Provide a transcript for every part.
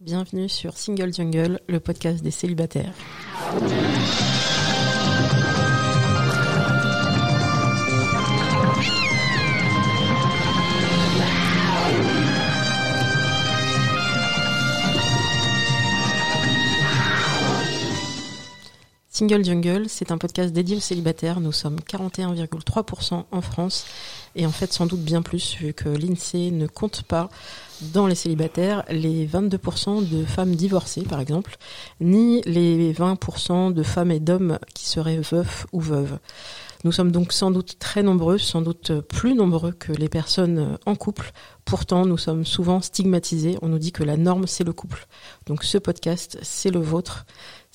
Bienvenue sur Single Jungle, le podcast des célibataires. Single Jungle, c'est un podcast dédié aux célibataires. Nous sommes 41,3% en France et en fait sans doute bien plus vu que l'INSEE ne compte pas dans les célibataires les 22% de femmes divorcées par exemple, ni les 20% de femmes et d'hommes qui seraient veufs ou veuves. Nous sommes donc sans doute très nombreux, sans doute plus nombreux que les personnes en couple. Pourtant, nous sommes souvent stigmatisés. On nous dit que la norme, c'est le couple. Donc ce podcast, c'est le vôtre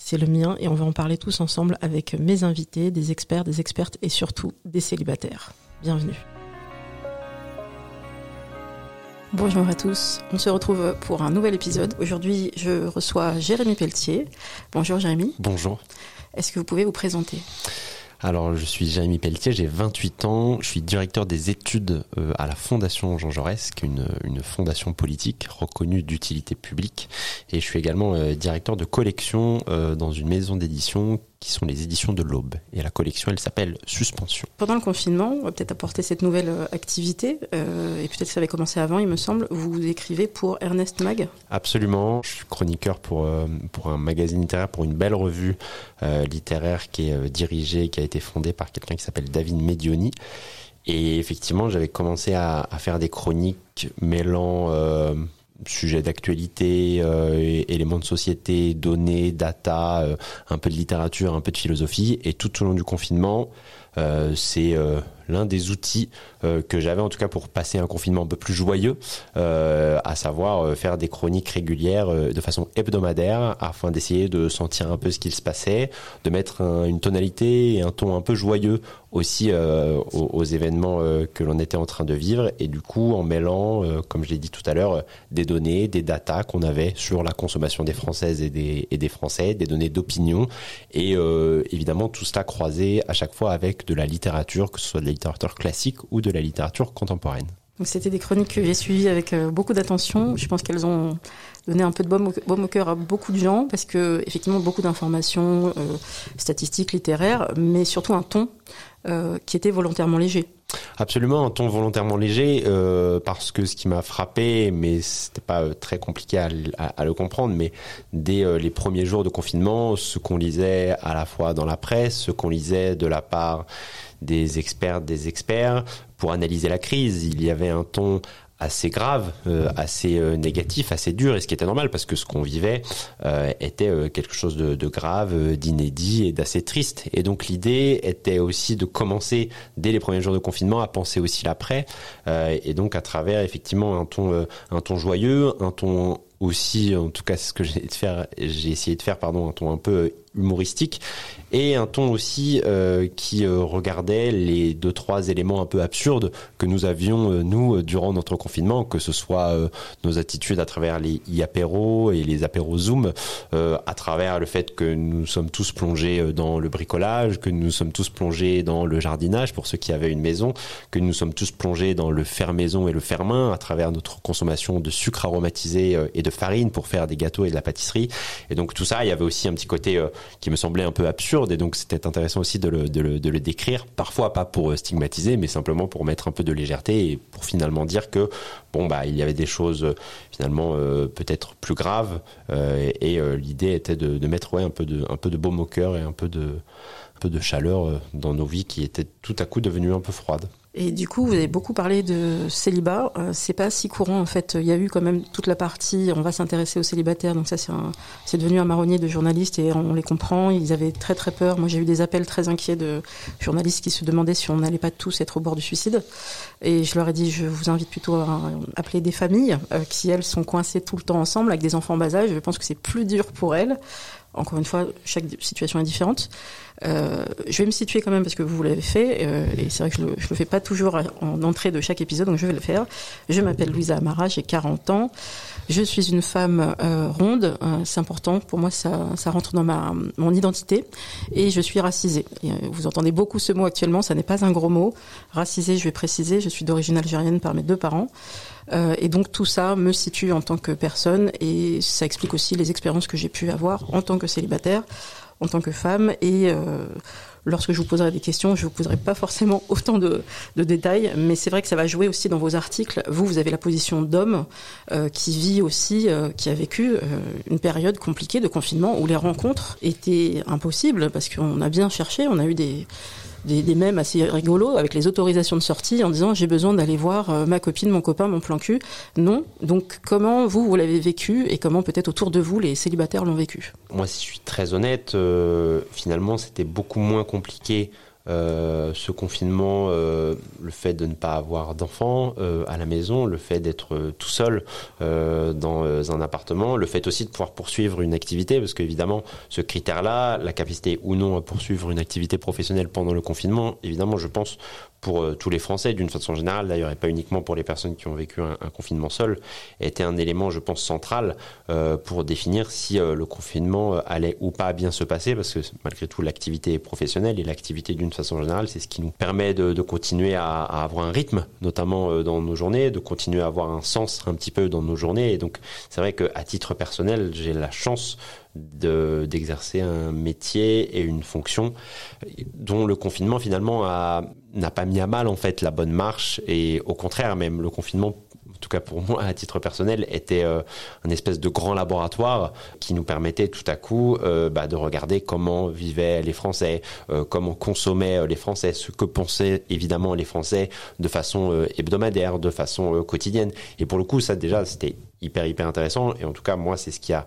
c'est le mien et on va en parler tous ensemble avec mes invités, des experts, des expertes et surtout des célibataires. Bienvenue. Bonjour à tous, on se retrouve pour un nouvel épisode. Aujourd'hui, je reçois Jérémy Pelletier. Bonjour Jérémy. Bonjour. Est-ce que vous pouvez vous présenter? Alors, je suis Jérémy Pelletier, j'ai 28 ans, je suis directeur des études euh, à la Fondation Jean Jaurès, qui est une, une fondation politique reconnue d'utilité publique, et je suis également euh, directeur de collection euh, dans une maison d'édition qui sont les éditions de l'Aube. Et la collection, elle s'appelle Suspension. Pendant le confinement, on va peut-être apporter cette nouvelle euh, activité, euh, et peut-être que ça avait commencé avant, il me semble. Vous écrivez pour Ernest Mag? Absolument. Je suis chroniqueur pour, euh, pour un magazine littéraire, pour une belle revue euh, littéraire qui est dirigée, qui a été fondée par quelqu'un qui s'appelle David Medioni. Et effectivement, j'avais commencé à, à, faire des chroniques mêlant sujets d'actualité, euh, éléments de société, données, data, euh, un peu de littérature, un peu de philosophie. Et tout au long du confinement, euh, c'est l'un des outils euh, que j'avais en tout cas pour passer un confinement un peu plus joyeux, euh, à savoir euh, faire des chroniques régulières de façon hebdomadaire afin d'essayer de sentir un peu ce qu'il se passait, de mettre un, une tonalité et un ton un peu joyeux aussi aux, aux, événements que l'on était en train de vivre. Et du coup en mêlant, comme je l'ai dit tout à l'heure, des données, des datas qu'on avait sur la consommation des Françaises et des, et des Français, des données d'opinion. Et évidemment tout cela croisé à chaque fois avec de la littérature, que ce soit de la littérature classique ou de la littérature contemporaine. Donc c'était des chroniques que j'ai suivies avec euh, beaucoup d'attention. Je pense qu'elles ont donné un peu de baume au, baume au cœur à beaucoup de gens parce que effectivement beaucoup d'informations euh, statistiques, littéraires, mais surtout un ton euh, qui était volontairement léger. Absolument, un ton volontairement léger, euh, parce que ce qui m'a frappé, mais c'était pas euh, très compliqué à, à, à, le comprendre, mais dès euh, les premiers jours de confinement, ce qu'on lisait à la fois dans la presse, ce qu'on lisait de la part des experts, des experts, pour analyser la crise, il y avait un ton assez grave, euh, assez euh, négatif, assez dur, et ce qui était normal parce que ce qu'on vivait euh, était quelque chose de, grave, d'inédit et d'assez triste. Et donc l'idée était aussi de commencer dès les premiers jours de confinement à penser aussi l'après, et donc à travers effectivement un ton, un ton joyeux, un ton aussi, en tout cas c'est ce que j'ai j'ai essayé de faire pardon, un ton un peu humoristique et un ton aussi euh, qui euh, regardait les deux trois éléments un peu absurdes que nous avions euh, nous durant notre confinement que ce soit euh, nos attitudes à travers les e-apéros et les apéros Zoom euh, à travers le fait que nous sommes tous plongés dans le bricolage que nous sommes tous plongés dans le jardinage pour ceux qui avaient une maison que nous sommes tous plongés dans le faire maison et le faire main à travers notre consommation de sucre aromatisé et de farine pour faire des gâteaux et de la pâtisserie. Et donc tout ça il y avait aussi un petit côté qui me semblait un peu absurde et donc c'était intéressant aussi de le, de, le, de le, décrire, parfois pas pour stigmatiser, mais simplement pour mettre un peu de légèreté et pour finalement dire que bon bah il y avait des choses finalement euh, peut-être plus graves euh, et, euh, l'idée était de, mettre ouais un peu de un peu de au et un peu de un peu de chaleur dans nos vies qui étaient tout à coup devenues un peu froides. Et du coup, vous avez beaucoup parlé de célibat. Euh, c'est pas si courant en fait. Il y a eu quand même toute la partie. On va s'intéresser aux célibataires. Donc ça, c'est devenu un marronnier de journalistes et on les comprend. Ils avaient très très peur. Moi, j'ai eu des appels très inquiets de journalistes qui se demandaient si on n'allait pas tous être au bord du suicide. Et je leur ai dit, je vous invite plutôt à appeler des familles euh, qui elles sont coincées tout le temps ensemble avec des enfants bas âge. Je pense que c'est plus dur pour elles. Encore une fois, chaque situation est différente. Euh, je vais me situer quand même parce que vous l'avez fait, euh, et c'est vrai que je le, je le fais pas toujours en entrée de chaque épisode, donc je vais le faire. Je m'appelle Louisa Amara, j'ai 40 ans. Je suis une femme euh, ronde, euh, c'est important pour moi, ça, ça rentre dans ma mon identité, et je suis racisée. Euh, vous entendez beaucoup ce mot actuellement, ça n'est pas un gros mot. Racisée, je vais préciser, je suis d'origine algérienne par mes deux parents. Euh, et donc tout ça me situe en tant que personne et ça explique aussi les expériences que j'ai pu avoir en tant que célibataire, en tant que femme et euh, lorsque je vous poserai des questions, je vous poserai pas forcément autant de, détails, mais c'est vrai que ça va jouer aussi dans vos articles. Vous, vous avez la position d'homme euh, qui vit aussi, euh, qui a vécu une période compliquée de confinement où les rencontres étaient impossibles parce qu'on a bien cherché, on a eu des des, des mèmes assez rigolos avec les autorisations de sortie en disant j'ai besoin d'aller voir euh, ma copine, mon copain, mon plan cul. Non. Donc comment vous, vous l'avez vécu et comment peut-être autour de vous les célibataires l'ont vécu? Moi, si je suis très honnête, euh, finalement, c'était beaucoup moins compliqué euh, ce confinement, euh, le fait de ne pas avoir d'enfants euh, à la maison, le fait d'être euh, tout seul euh, dans euh, un appartement, le fait aussi de pouvoir poursuivre une activité, parce qu'évidemment, ce critère-là, la capacité ou non à poursuivre une activité professionnelle pendant le confinement, évidemment, je pense pour euh, tous les Français d'une façon générale, d'ailleurs, et pas uniquement pour les personnes qui ont vécu un, un confinement seul, était un élément, je pense, central euh, pour définir si euh, le confinement euh, allait ou pas bien se passer, parce que malgré tout, l'activité professionnelle et l'activité d'une façon générale, c'est ce qui nous permet de, de continuer à, à, avoir un rythme, notamment euh, dans nos journées, de continuer à avoir un sens un petit peu dans nos journées. Et donc, c'est vrai qu'à titre personnel, j'ai la chance d'exercer de, un métier et une fonction dont le confinement finalement n'a pas mis à mal en fait la bonne marche. Et au contraire même le confinement en tout cas pour moi à titre personnel était euh, un espèce de grand laboratoire qui nous permettait tout à coup euh, bah, de regarder comment vivaient les Français, euh, comment consommaient les Français, ce que pensaient évidemment les Français de façon euh, hebdomadaire, de façon euh, quotidienne. Et pour le coup ça déjà c'était hyper hyper intéressant. Et en tout cas moi c'est ce qui a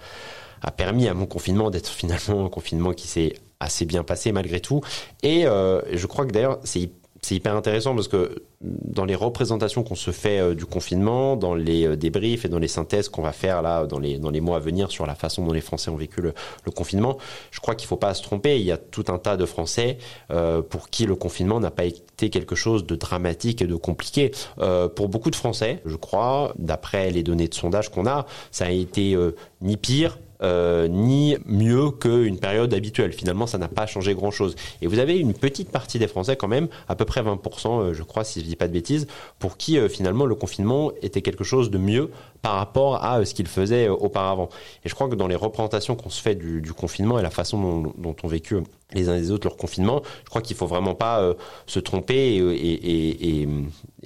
a permis à mon confinement d'être finalement un confinement qui s'est assez bien passé malgré tout. Et euh, je crois que d'ailleurs, c'est c'est hyper intéressant parce que dans les représentations qu'on se fait euh, du confinement, dans les euh, débriefs et dans les synthèses qu'on va faire là dans les, dans les mois à venir sur la façon dont les Français ont vécu le, confinement, je crois qu'il ne faut pas se tromper. Il y a tout un tas de Français pour qui le confinement n'a pas été quelque chose de dramatique et de compliqué. Pour beaucoup de Français, je crois, d'après les données de sondage qu'on a, ça a été euh, ni pire euh, ni mieux qu'une période habituelle. Finalement, ça n'a pas changé grand-chose. Et vous avez une petite partie des Français quand même, à peu près 20%, euh, je crois, si je ne dis pas de bêtises, pour qui euh, finalement le confinement était quelque chose de mieux par rapport à euh, ce qu'ils faisaient euh, auparavant. Et je crois que dans les représentations qu'on se fait du, confinement et la façon dont, dont ont vécu les uns et les autres leur confinement, je crois qu'il faut vraiment pas euh, se tromper et,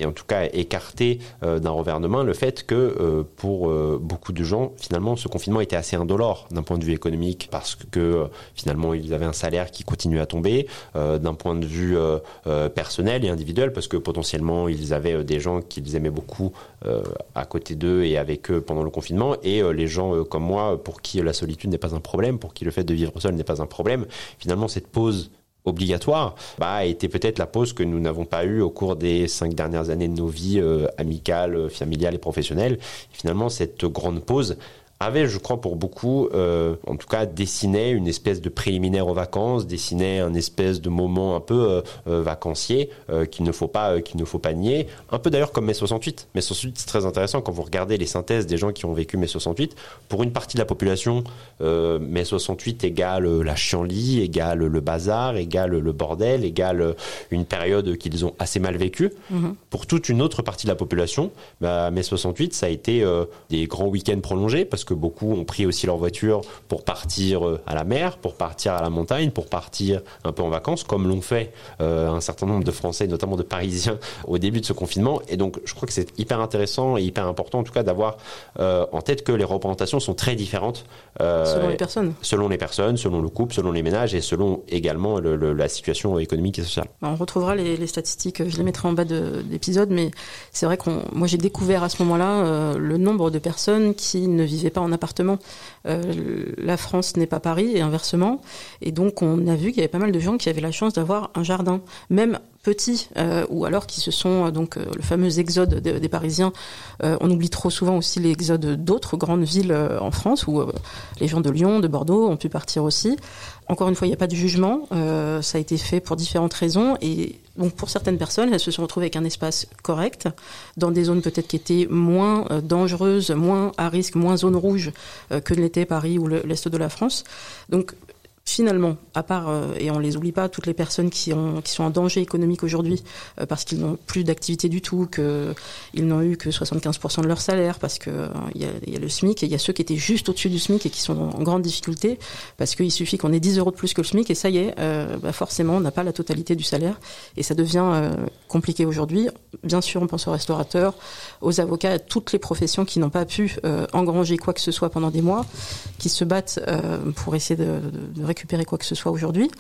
en tout cas écarter euh, d'un revers de main le fait que euh, pour euh, beaucoup de gens, finalement, ce confinement était assez indolore d'un point de vue économique parce que euh, finalement ils avaient un salaire qui continuait à tomber, euh, d'un point de vue euh, personnel et individuel parce que potentiellement ils avaient des gens qu'ils aimaient beaucoup à côté d'eux et avec eux pendant le confinement et les gens comme moi pour qui la solitude n'est pas un problème, pour qui le fait de vivre seul n'est pas un problème. Finalement, cette pause obligatoire bah, était peut-être la pause que nous n'avons pas eue au cours des cinq dernières années de nos vies euh, amicales, familiales et professionnelles. Finalement, cette grande pause avait, je crois, pour beaucoup, euh, en tout cas, dessiné une espèce de préliminaire aux vacances, dessiné un espèce de moment un peu euh, euh, vacancier euh, qu'il ne faut pas, euh, qu'il ne faut pas nier. Un peu d'ailleurs comme mai 68. Mai 68, c'est très intéressant quand vous regardez les synthèses des gens qui ont vécu mai 68. Pour une partie de la population, euh, mai 68 égale la chienlit, égale le bazar, égale le bordel, égale une période qu'ils ont assez mal vécue. -hmm. Pour toute une autre partie de la population, bah, mai 68, ça a été euh, des grands week-ends prolongés parce que beaucoup ont pris aussi leur voiture pour partir euh, à la mer, pour partir à la montagne, pour partir un peu en vacances, comme l'ont fait euh, un certain nombre de Français, notamment de Parisiens, au début de ce confinement. Et donc, je crois que c'est hyper intéressant et hyper important, en tout cas, d'avoir euh, en tête que les représentations sont très différentes. Euh, selon les personnes. Selon les personnes, selon le couple, selon les ménages et selon également le, le, la situation économique et sociale. On retrouvera les, les, statistiques, je les mettrai en bas de, de l'épisode, mais c'est vrai qu'on, moi j'ai découvert à ce moment-là le nombre de personnes qui ne vivaient pas en appartement. Euh, la France n'est pas Paris et inversement. Et donc on a vu qu'il y avait pas mal de gens qui avaient la chance d'avoir un jardin. Même petits ou alors qui se sont donc le fameux exode des, Parisiens. on oublie trop souvent aussi l'exode d'autres grandes villes en France où les gens de Lyon, de Bordeaux ont pu partir aussi. Encore une fois, il n'y a pas de jugement. ça a été fait pour différentes raisons et donc pour certaines personnes, elles se sont retrouvées avec un espace correct, dans des zones peut-être qui étaient moins euh, dangereuses, moins à risque, moins zone rouge euh, que l'était Paris ou l'Est de la France. Donc finalement, à part, euh, et on les oublie pas, toutes les personnes qui, ont, qui sont en danger économique aujourd'hui euh, parce qu'ils n'ont plus d'activité du tout, qu'ils n'ont eu que 75% de leur salaire, parce qu'il euh, y, a, le SMIC et il y a ceux qui étaient juste au-dessus du SMIC et qui sont en grande difficulté, parce qu'il suffit qu'on ait 10 euros de plus que le SMIC et ça y est, bah forcément, on n'a pas la totalité du salaire et ça devient compliqué aujourd'hui. Bien sûr, on pense aux restaurateurs, aux avocats, à toutes les professions qui n'ont pas pu engranger quoi que ce soit pendant des mois, qui se battent pour essayer de, de, de récupérer quoi que ce soit aujourd'hui,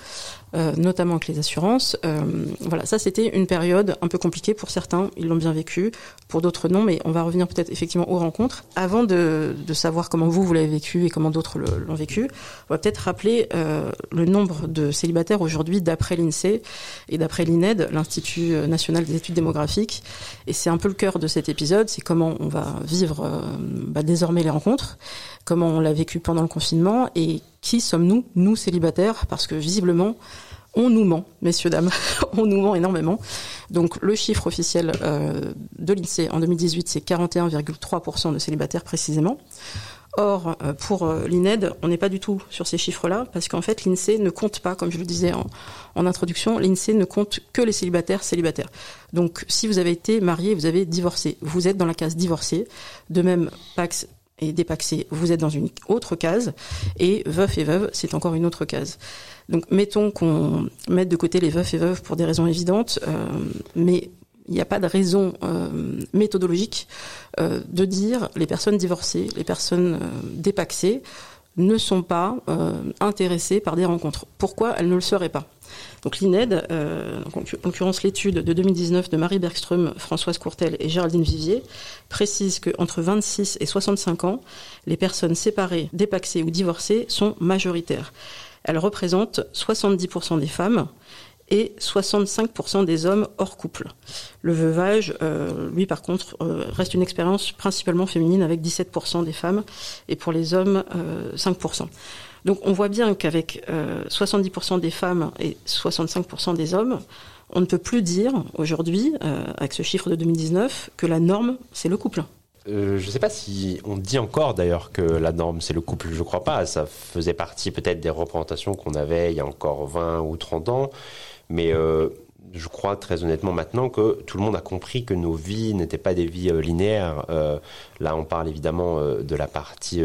euh, notamment avec les assurances. Euh, voilà, ça c'était une période un peu compliquée pour certains, ils l'ont bien vécu, pour d'autres non, mais on va revenir peut-être effectivement aux rencontres. Avant de, de savoir comment vous, vous l'avez vécu et comment d'autres l'ont vécu, on va peut-être rappeler euh, le nombre de célibataires aujourd'hui d'après l'INSEE et d'après l'INED, l'Institut national des études démographiques. Et c'est un peu le cœur de cet épisode, c'est comment on va vivre bah, désormais les rencontres, comment on l'a vécu pendant le confinement et qui sommes-nous, nous célibataires, parce que visiblement, on nous ment, messieurs, dames, on nous ment énormément. Donc le chiffre officiel euh, de l'INSEE en 2018, c'est 41,3% de célibataires précisément. Or, euh, pour euh, l'INED, on n'est pas du tout sur ces chiffres-là, parce qu'en fait, l'INSEE ne compte pas, comme je le disais en, en introduction, l'INSEE ne compte que les célibataires célibataires. Donc, si vous avez été marié, vous avez divorcé, vous êtes dans la case divorcé. De même, Pax et dépaxé, vous êtes dans une autre case, et veuf et veuve, c'est encore une autre case. Donc mettons qu'on mette de côté les veufs et veuves pour des raisons évidentes, euh, mais il n'y a pas de raison euh, méthodologique euh, de dire les personnes divorcées, les personnes dépaxées ne sont pas intéressées par des rencontres. Pourquoi elles ne le seraient pas? Donc l'INED, euh, en l'occurrence l'étude de 2019 de Marie Bergström, Françoise Courtel et Géraldine Vivier, précise qu'entre 26 et 65 ans, les personnes séparées, dépaxées ou divorcées sont majoritaires. Elles représentent 70% des femmes et 65% des hommes hors couple. Le veuvage, euh, lui par contre, euh, reste une expérience principalement féminine avec 17% des femmes et pour les hommes, 5%. Donc on voit bien qu'avec 70% euh, des femmes et 65% des hommes, on ne peut plus dire aujourd'hui, euh, avec ce chiffre de 2019, que la norme, c'est le couple. Euh, je ne sais pas si on dit encore d'ailleurs que la norme c'est le couple, je ne crois pas. Ça faisait partie peut-être des représentations qu'on avait il y a encore 20 ou 30 ans. Mais je crois très honnêtement maintenant que tout le monde a compris que nos vies n'étaient pas des vies linéaires. là, on parle évidemment de la partie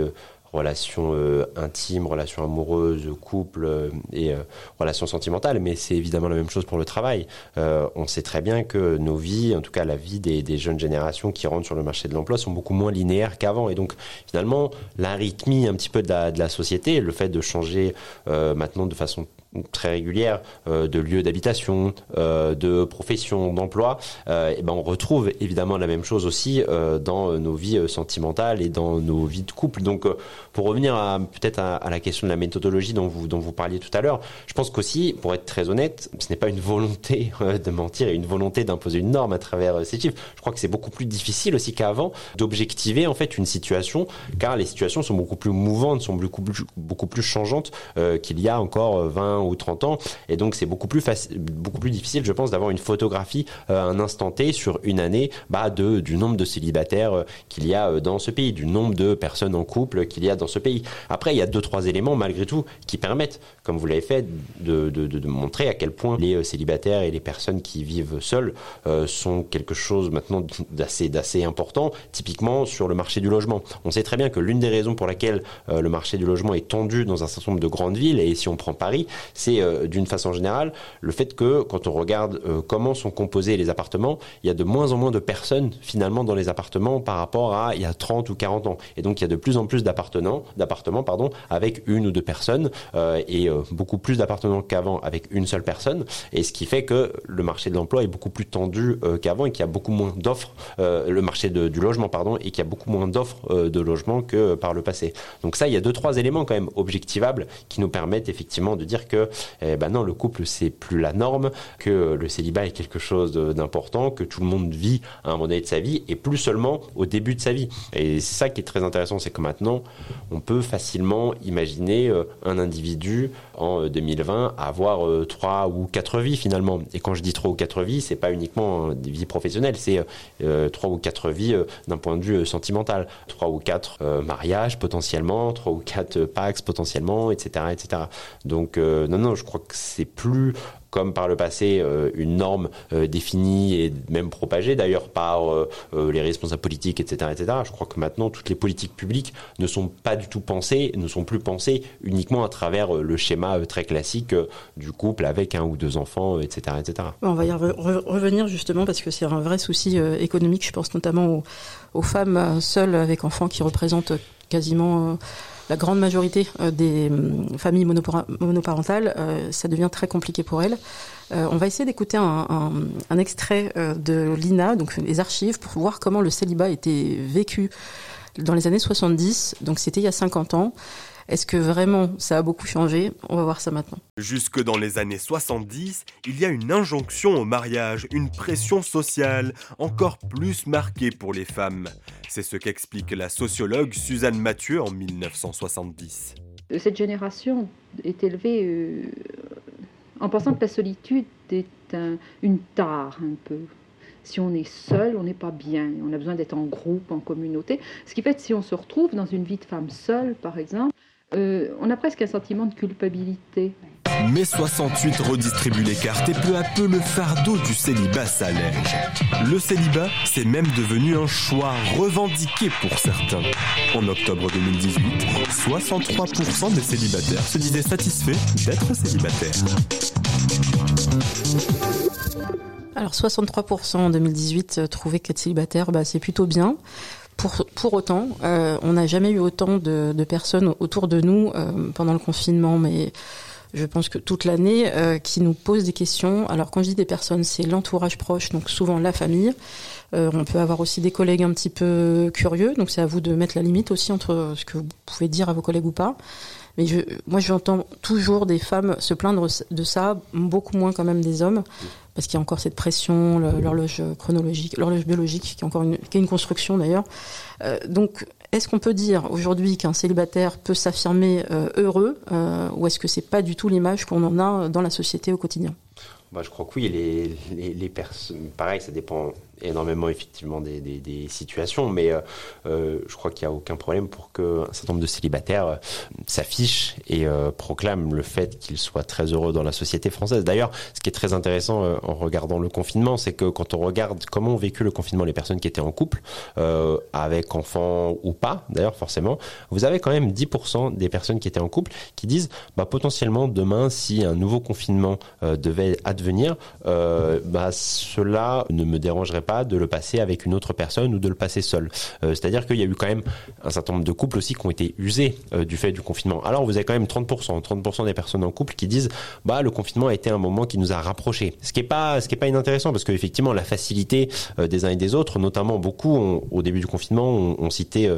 relations euh, intimes, relations amoureuses, couple euh, et euh, relations sentimentales, mais c'est évidemment la même chose pour le travail. on sait très bien que nos vies, en tout cas la vie des, des jeunes générations qui rentrent sur le marché de l'emploi, sont beaucoup moins linéaires qu'avant. Et donc finalement, l'arythmie un petit peu de la, de la, société, le fait de changer maintenant de façon très régulière euh, de lieux d'habitation, euh, de profession, d'emploi, euh, et ben on retrouve évidemment la même chose aussi dans nos vies sentimentales et dans nos vies de couple. Donc, pour revenir peut-être à, la question de la méthodologie dont vous dont vous parliez tout à l'heure, je pense qu'aussi, pour être très honnête, ce n'est pas une volonté de mentir et une volonté d'imposer une norme à travers ces chiffres. Je crois que c'est beaucoup plus difficile aussi qu'avant d'objectiver en fait une situation, car les situations sont beaucoup plus mouvantes, sont beaucoup plus, beaucoup plus changeantes qu'il y a encore 20 ou 30 ans. Et donc, c'est beaucoup plus facile, beaucoup plus difficile, je pense, d'avoir une photographie à euh, un instant T sur une année bah, de, du nombre de célibataires euh, qu'il y a euh, dans ce pays, du nombre de personnes en couple qu'il y a dans ce pays. Après, il y a deux, trois éléments, malgré tout, qui permettent, comme vous l'avez fait, de, de, de, montrer à quel point les célibataires et les personnes qui vivent seules sont quelque chose maintenant d'assez, d'assez important, typiquement sur le marché du logement. On sait très bien que l'une des raisons pour laquelle le marché du logement est tendu dans un certain nombre de grandes villes, et si on prend Paris, c'est euh, d'une façon générale le fait que quand on regarde euh, comment sont composés les appartements, il y a de moins en moins de personnes finalement dans les appartements par rapport à il y a 30 ou 40 ans. Et donc il y a de plus en plus d'appartements, d'appartements pardon, avec une ou deux personnes euh, et beaucoup plus d'appartements qu'avant avec une seule personne. Et ce qui fait que le marché de l'emploi est beaucoup plus tendu qu'avant et qu'il y a beaucoup moins d'offres, le marché du logement pardon, et qu'il y a beaucoup moins d'offres de logement que par le passé. Donc ça, il y a deux trois éléments quand même objectivables qui nous permettent effectivement de dire que eh ben non, le couple c'est plus la norme, que le célibat est quelque chose d'important, que tout le monde vit à un moment donné de sa vie et plus seulement au début de sa vie. Et c'est ça qui est très intéressant, c'est que maintenant on peut facilement imaginer euh, un individu en 2020 euh, avoir euh, trois ou quatre vies finalement. Et quand je dis trois ou quatre vies, c'est pas uniquement des vies professionnelles, c'est trois ou quatre vies d'un point de vue sentimental, trois ou quatre mariages potentiellement, trois ou quatre pax potentiellement, etc., etc. Donc non, non, je crois que c'est plus comme par le passé euh, une norme euh, définie et même propagée d'ailleurs par euh, les responsables politiques, etc., etc. Je crois que maintenant toutes les politiques publiques ne sont pas du tout pensées, ne sont plus pensées uniquement à travers le schéma très classique du couple avec un ou deux enfants, etc., etc. On va y revenir justement parce que c'est un vrai souci économique. Je pense notamment aux, aux femmes seules avec enfants qui représentent quasiment la grande majorité euh, des hum, familles monoparentales, euh, ça devient très compliqué pour elles. Euh, on va essayer d'écouter un, extrait de l'INA, donc les archives, pour voir comment le célibat était vécu dans les années 70. Donc c'était il y a 50 ans. Est-ce que vraiment ça a beaucoup changé? On va voir ça maintenant. Jusque dans les années 70, il y a une injonction au mariage, une pression sociale encore plus marquée pour les femmes. C'est ce qu'explique la sociologue Suzanne Mathieu en 1970. Cette génération est élevée euh, en pensant que la solitude est une tare un peu. Si on est seul, on n'est pas bien. On a besoin d'être en groupe, en communauté. Ce qui fait que si on se retrouve dans une vie de femme seule, par exemple, euh, on a presque un sentiment de culpabilité. Mais 68 redistribue les cartes et peu à peu le fardeau du célibat s'allège. Le célibat, c'est même devenu un choix revendiqué pour certains. En octobre 2018, 63% des célibataires se disaient satisfaits d'être célibataires. Alors 63% en 2018 trouvaient qu'être célibataire, bah, c'est plutôt bien. Pour, pour autant, euh, on n'a jamais eu autant de, personnes autour de nous euh, pendant le confinement, mais je pense que toute l'année, euh, qui nous posent des questions. Alors quand je dis des personnes, c'est l'entourage proche, donc souvent la famille. On peut avoir aussi des collègues un petit peu curieux, donc c'est à vous de mettre la limite aussi entre ce que vous pouvez dire à vos collègues ou pas. Mais je, moi, j'entends toujours des femmes se plaindre de ça, beaucoup moins quand même des hommes, parce qu'il y a encore cette pression, l'horloge chronologique, l'horloge biologique, qui est encore une, qui est une construction d'ailleurs. Euh, donc, est-ce qu'on peut dire aujourd'hui qu'un célibataire peut s'affirmer euh, heureux, euh, ou est-ce que c'est pas du tout l'image qu'on en a dans la société au quotidien? Bah, je crois que oui, les, les, les personnes, pareil, ça dépend énormément effectivement des, des, des situations, mais euh, euh je crois qu'il n'y a aucun problème pour qu'un certain nombre de célibataires euh, s'affichent et euh, proclament le fait qu'ils soient très heureux dans la société française. D'ailleurs, ce qui est très intéressant euh, en regardant le confinement, c'est que quand on regarde comment ont vécu le confinement les personnes qui étaient en couple, avec enfants ou pas, d'ailleurs forcément, vous avez quand même 10% des personnes qui étaient en couple qui disent bah, potentiellement demain, si un nouveau confinement devait advenir, bah, cela ne me dérangerait pas de le passer avec une autre personne ou de le passer seul. Euh, c'est-à-dire qu'il y a eu quand même un certain nombre de couples aussi qui ont été usés euh, du fait du confinement. Alors vous avez quand même 30%, 30% des personnes en couple qui disent bah le confinement a été un moment qui nous a rapprochés. Ce qui est pas ce qui est pas inintéressant parce qu'effectivement la facilité euh, des uns et des autres, notamment beaucoup au début du confinement, ont cité,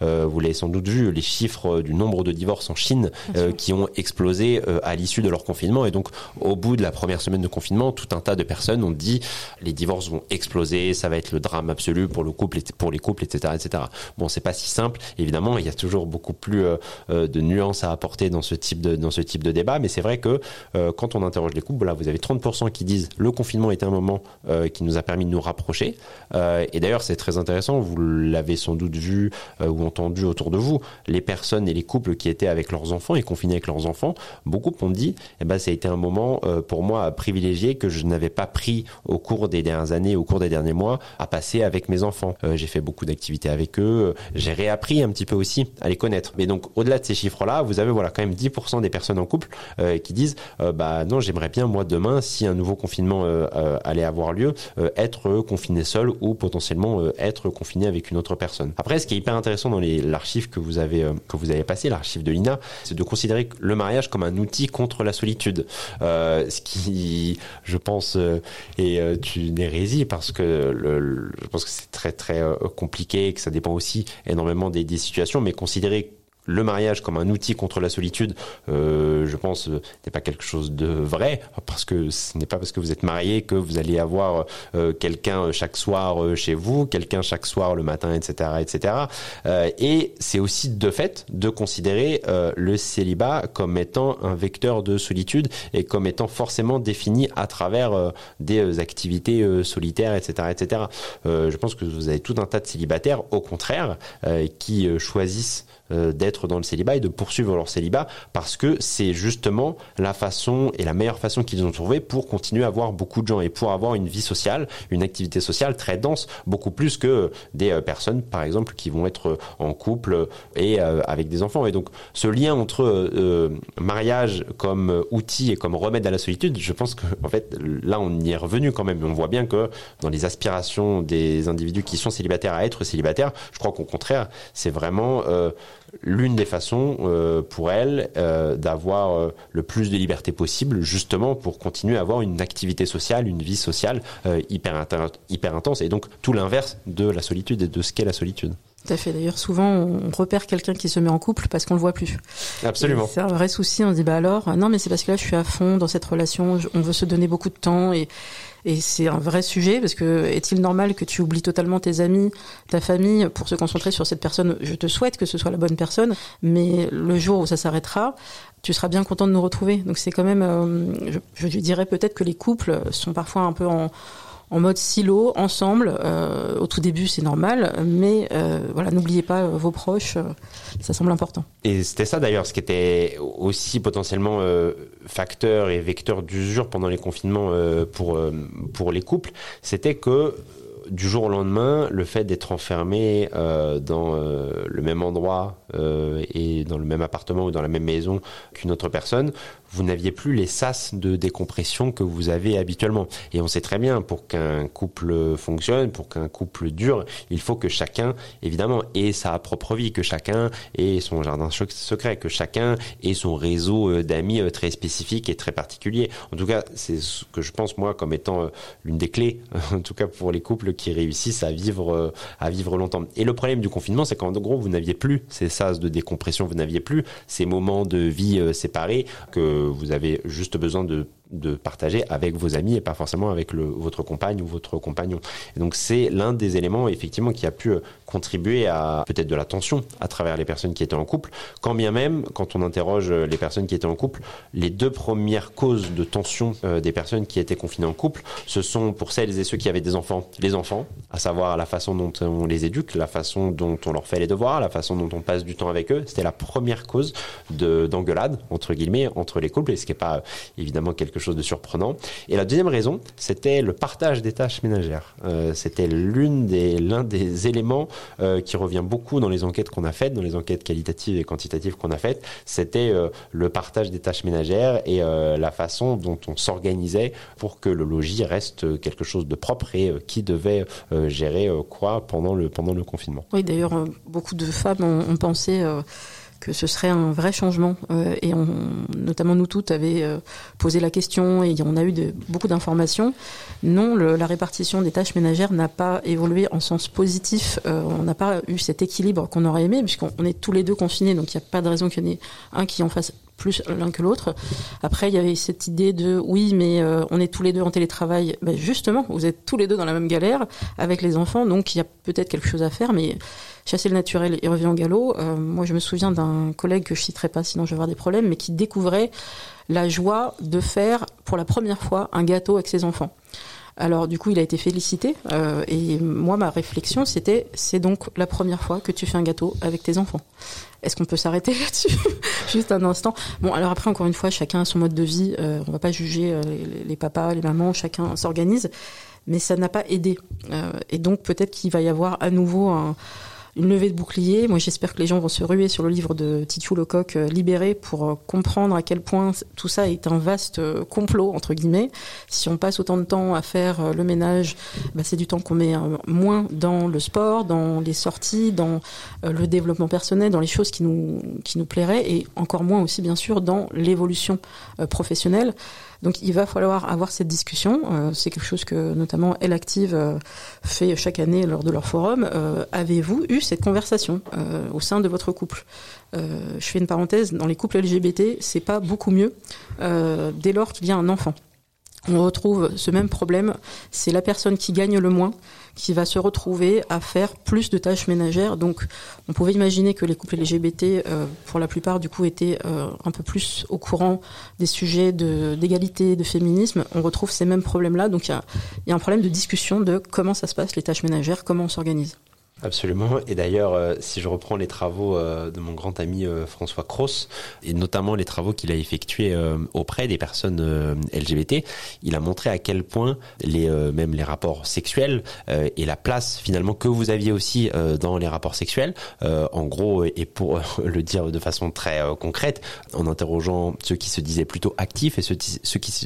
vous l'avez sans doute vu, les chiffres du nombre de divorces en Chine qui ont explosé à l'issue de leur confinement et donc au bout de la première semaine de confinement, tout un tas de personnes ont dit les divorces vont exploser ça va être le drame absolu pour le couple, pour les couples, etc., etc. Bon, c'est pas si simple. Évidemment, il y a toujours beaucoup plus euh, euh, de nuances à apporter dans ce type de dans ce type de débat, mais c'est vrai que euh, quand on interroge les couples, là, vous avez 30% qui disent le confinement était un moment qui nous a permis de nous rapprocher. et d'ailleurs, c'est très intéressant. Vous l'avez sans doute vu ou entendu autour de vous, les personnes et les couples qui étaient avec leurs enfants et confinés avec leurs enfants, beaucoup ont dit, eh ben, ça a été un moment pour moi privilégié que je n'avais pas pris au cours des dernières années, au cours des derniers mois à passer avec mes enfants. Euh, j'ai fait beaucoup d'activités avec eux. J'ai réappris un petit peu aussi à les connaître. Mais donc, au-delà de ces chiffres-là, vous avez voilà quand même 10% des personnes en couple euh, qui disent euh, bah non, j'aimerais bien moi demain, si un nouveau confinement allait avoir lieu, être confiné seul ou potentiellement être confiné avec une autre personne. Après, ce qui est hyper intéressant dans l'archive que vous avez que vous avez passé, l'archive de l'INA, c'est de considérer le mariage comme un outil contre la solitude. ce qui, je pense, est une hérésie parce que je pense que c'est très très euh, compliqué, que ça dépend aussi énormément des, situations, mais considérer le mariage comme un outil contre la solitude, euh, je pense, euh, n'est pas quelque chose de vrai, parce que ce n'est pas parce que vous êtes marié que vous allez avoir euh, quelqu'un chaque soir chez vous, quelqu'un chaque soir le matin, etc., etc. et c'est aussi de fait de considérer le célibat comme étant un vecteur de solitude et comme étant forcément défini à travers des activités solitaires, etc., etc. je pense que vous avez tout un tas de célibataires, au contraire, qui choisissent euh, d'être dans le célibat et de poursuivre leur célibat parce que c'est justement la façon et la meilleure façon qu'ils ont trouvé pour continuer à avoir beaucoup de gens et pour avoir une vie sociale, une activité sociale très dense, beaucoup plus que des euh, personnes, par exemple, qui vont être en couple et euh, avec des enfants. Et donc, ce lien entre mariage comme outil et comme remède à la solitude, je pense que, en fait, là, on y est revenu quand même. On voit bien que dans les aspirations des individus qui sont célibataires à être célibataires, je crois qu'au contraire, c'est vraiment l'une des façons euh, pour elle euh, d'avoir euh, le plus de liberté possible, justement pour continuer à avoir une activité sociale, une vie sociale hyper, hyper intense, et donc tout l'inverse de la solitude et de ce qu'est la solitude. Tout à fait. D'ailleurs, souvent, on repère quelqu'un qui se met en couple parce qu'on le voit plus. Absolument. C'est un vrai souci. On se dit, bah alors, non, mais c'est parce que là, je suis à fond dans cette relation. On veut se donner beaucoup de temps et, et c'est un vrai sujet parce que est-il normal que tu oublies totalement tes amis, ta famille pour se concentrer sur cette personne? Je te souhaite que ce soit la bonne personne, mais le jour où ça s'arrêtera, tu seras bien content de nous retrouver. Donc c'est quand même, euh, je, je dirais peut-être que les couples sont parfois un peu en en mode silo, ensemble. Euh, au tout début, c'est normal, mais euh, voilà, n'oubliez pas euh, vos proches, ça semble important. Et c'était ça d'ailleurs, ce qui était aussi potentiellement facteur et vecteur d'usure pendant les confinements pour pour les couples, c'était que du jour au lendemain, le fait d'être enfermé dans le même endroit et dans le même appartement ou dans la même maison qu'une autre personne vous n'aviez plus les sas de décompression que vous avez habituellement. Et on sait très bien, pour qu'un couple fonctionne, pour qu'un couple dure, il faut que chacun, évidemment, ait sa propre vie, que chacun ait son jardin secret, que chacun ait son réseau euh, d'amis euh, très spécifique et très particulier. En tout cas, c'est ce que je pense, moi, comme étant euh, l'une des clés, en tout cas pour les couples qui réussissent à vivre, à vivre longtemps. Et le problème du confinement, c'est qu'en gros, vous n'aviez plus ces sas de décompression, vous n'aviez plus ces moments de vie séparés que vous avez juste besoin de de partager avec vos amis et pas forcément avec votre compagne ou votre compagnon. Donc c'est l'un des éléments effectivement qui a pu euh, contribuer à peut-être de la tension à travers les personnes qui étaient en couple. Quand bien même, quand on interroge euh, les personnes qui étaient en couple, les deux premières causes de tension euh, des personnes qui étaient confinées en couple, ce sont pour celles et ceux qui avaient des enfants, les enfants, à savoir la façon dont on les éduque, la façon dont on leur fait les devoirs, la façon dont on passe du temps avec eux. C'était la première cause d'engueulade entre guillemets entre les couples et ce qui n'est pas évidemment quelque chose de surprenant. Et la deuxième raison, c'était le partage des tâches ménagères. Euh, c'était l'une des l'un des éléments euh, qui revient beaucoup dans les enquêtes qu'on a faites, dans les enquêtes qualitatives et quantitatives qu'on a faites. C'était euh, le partage des tâches ménagères et la façon dont on s'organisait pour que le logis reste quelque chose de propre et qui devait gérer quoi pendant le pendant le confinement. Oui, d'ailleurs, beaucoup de femmes ont pensé que ce serait un vrai changement. Euh, et on, notamment nous toutes avait euh, posé la question et on a eu beaucoup d'informations. Non, la répartition des tâches ménagères n'a pas évolué en sens positif. Euh, on n'a pas eu cet équilibre qu'on aurait aimé puisqu'on est tous les deux confinés, donc il n'y a pas de raison qu'il y en ait un qui en fasse plus l'un que l'autre. Après, il y avait cette idée de oui, mais on est tous les deux en télétravail. Ben justement, vous êtes tous les deux dans la même galère avec les enfants, donc il y a peut-être quelque chose à faire, mais chasser le naturel et revient au galop. Euh, moi, je me souviens d'un collègue que je citerai pas, sinon je vais avoir des problèmes, mais qui découvrait la joie de faire pour la première fois un gâteau avec ses enfants. Alors du coup, il a été félicité euh, et moi, ma réflexion, c'était c'est donc la première fois que tu fais un gâteau avec tes enfants. Est-ce qu'on peut s'arrêter là-dessus? Juste un instant. Bon, alors après, encore une fois, chacun a son mode de vie. Euh, on va pas juger euh, les, les, papas, les mamans, chacun s'organise, mais ça n'a pas aidé. Euh, et donc peut-être qu'il va y avoir à nouveau un une levée de bouclier. Moi, j'espère que les gens vont se ruer sur le livre de Titiou Lecoq, euh, Libéré, pour euh, comprendre à quel point tout ça est un vaste euh, complot, entre guillemets. Si on passe autant de temps à faire le ménage, bah, c'est du temps qu'on met moins dans le sport, dans les sorties, dans le développement personnel, dans les choses qui nous, qui nous plairaient, et encore moins aussi, bien sûr, dans l'évolution professionnelle. Donc il va falloir avoir cette discussion. Euh, c'est quelque chose que notamment Elle Active euh, fait chaque année lors de leur forum. Euh, Avez-vous eu cette conversation au sein de votre couple? Je fais une parenthèse. Dans les couples LGBT, c'est pas beaucoup mieux dès lors qu'il y a un enfant. On retrouve ce même problème. C'est la personne qui gagne le moins qui va se retrouver à faire plus de tâches ménagères. Donc, on pouvait imaginer que les couples LGBT, euh, pour la plupart, du coup, étaient euh, un peu plus au courant des sujets de- d'égalité, de, féminisme. On retrouve ces mêmes problèmes-là. Donc, il y a, il y a un problème de discussion de comment ça se passe, les tâches ménagères, comment on s'organise. Absolument. Et d'ailleurs, euh, si je reprends les travaux euh, de mon grand ami euh, François Cross, et notamment les travaux qu'il a effectués auprès des personnes LGBT, il a montré à quel point les même les rapports sexuels et la place finalement que vous aviez aussi dans les rapports sexuels, en gros, et pour le dire de façon très concrète, en interrogeant ceux qui se disaient plutôt actifs et ceux, qui-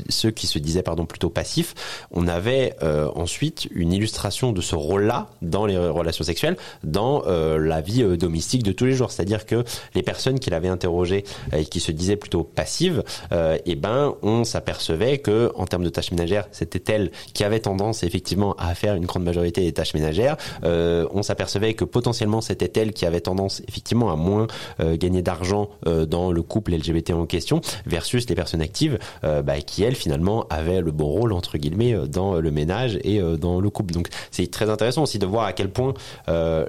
ceux qui se- disaient pardon plutôt passifs, on avait ensuite une illustration de ce rôle-là dans les relations sexuelles, dans euh, la vie euh, domestique de tous les jours. C'est-à-dire que les personnes qu'il avait interrogées euh, et qui se disaient plutôt passives, euh, eh ben, on s'apercevait que en termes de tâches ménagères, c'était elle qui avait tendance effectivement à faire une grande majorité des tâches ménagères. Euh, on s'apercevait que potentiellement c'était elle qui avait tendance effectivement à moins gagner d'argent dans le couple LGBT en question, versus les personnes actives bah, qui elles finalement avaient le bon rôle entre guillemets dans le ménage et dans le couple. Donc c'est très intéressant aussi de voir à quel point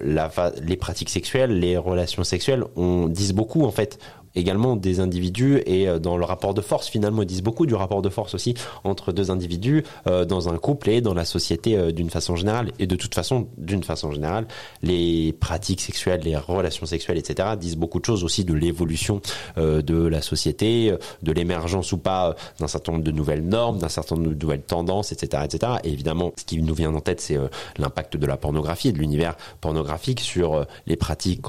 la, fa- les pratiques sexuelles, les relations sexuelles, on disent beaucoup en fait également des individus et euh, dans le rapport de force finalement ils disent beaucoup du rapport de force aussi entre deux individus euh, dans un couple et dans la société euh, d'une façon générale. Et de toute façon d'une façon générale les pratiques sexuelles les relations sexuelles etc disent beaucoup de choses aussi de l'évolution de la société de l'émergence ou pas d'un certain nombre de nouvelles normes d'un certain nombre de nouvelles tendances etc etc et évidemment ce qui nous vient en tête c'est l'impact de la pornographie de l'univers pornographique sur les pratiques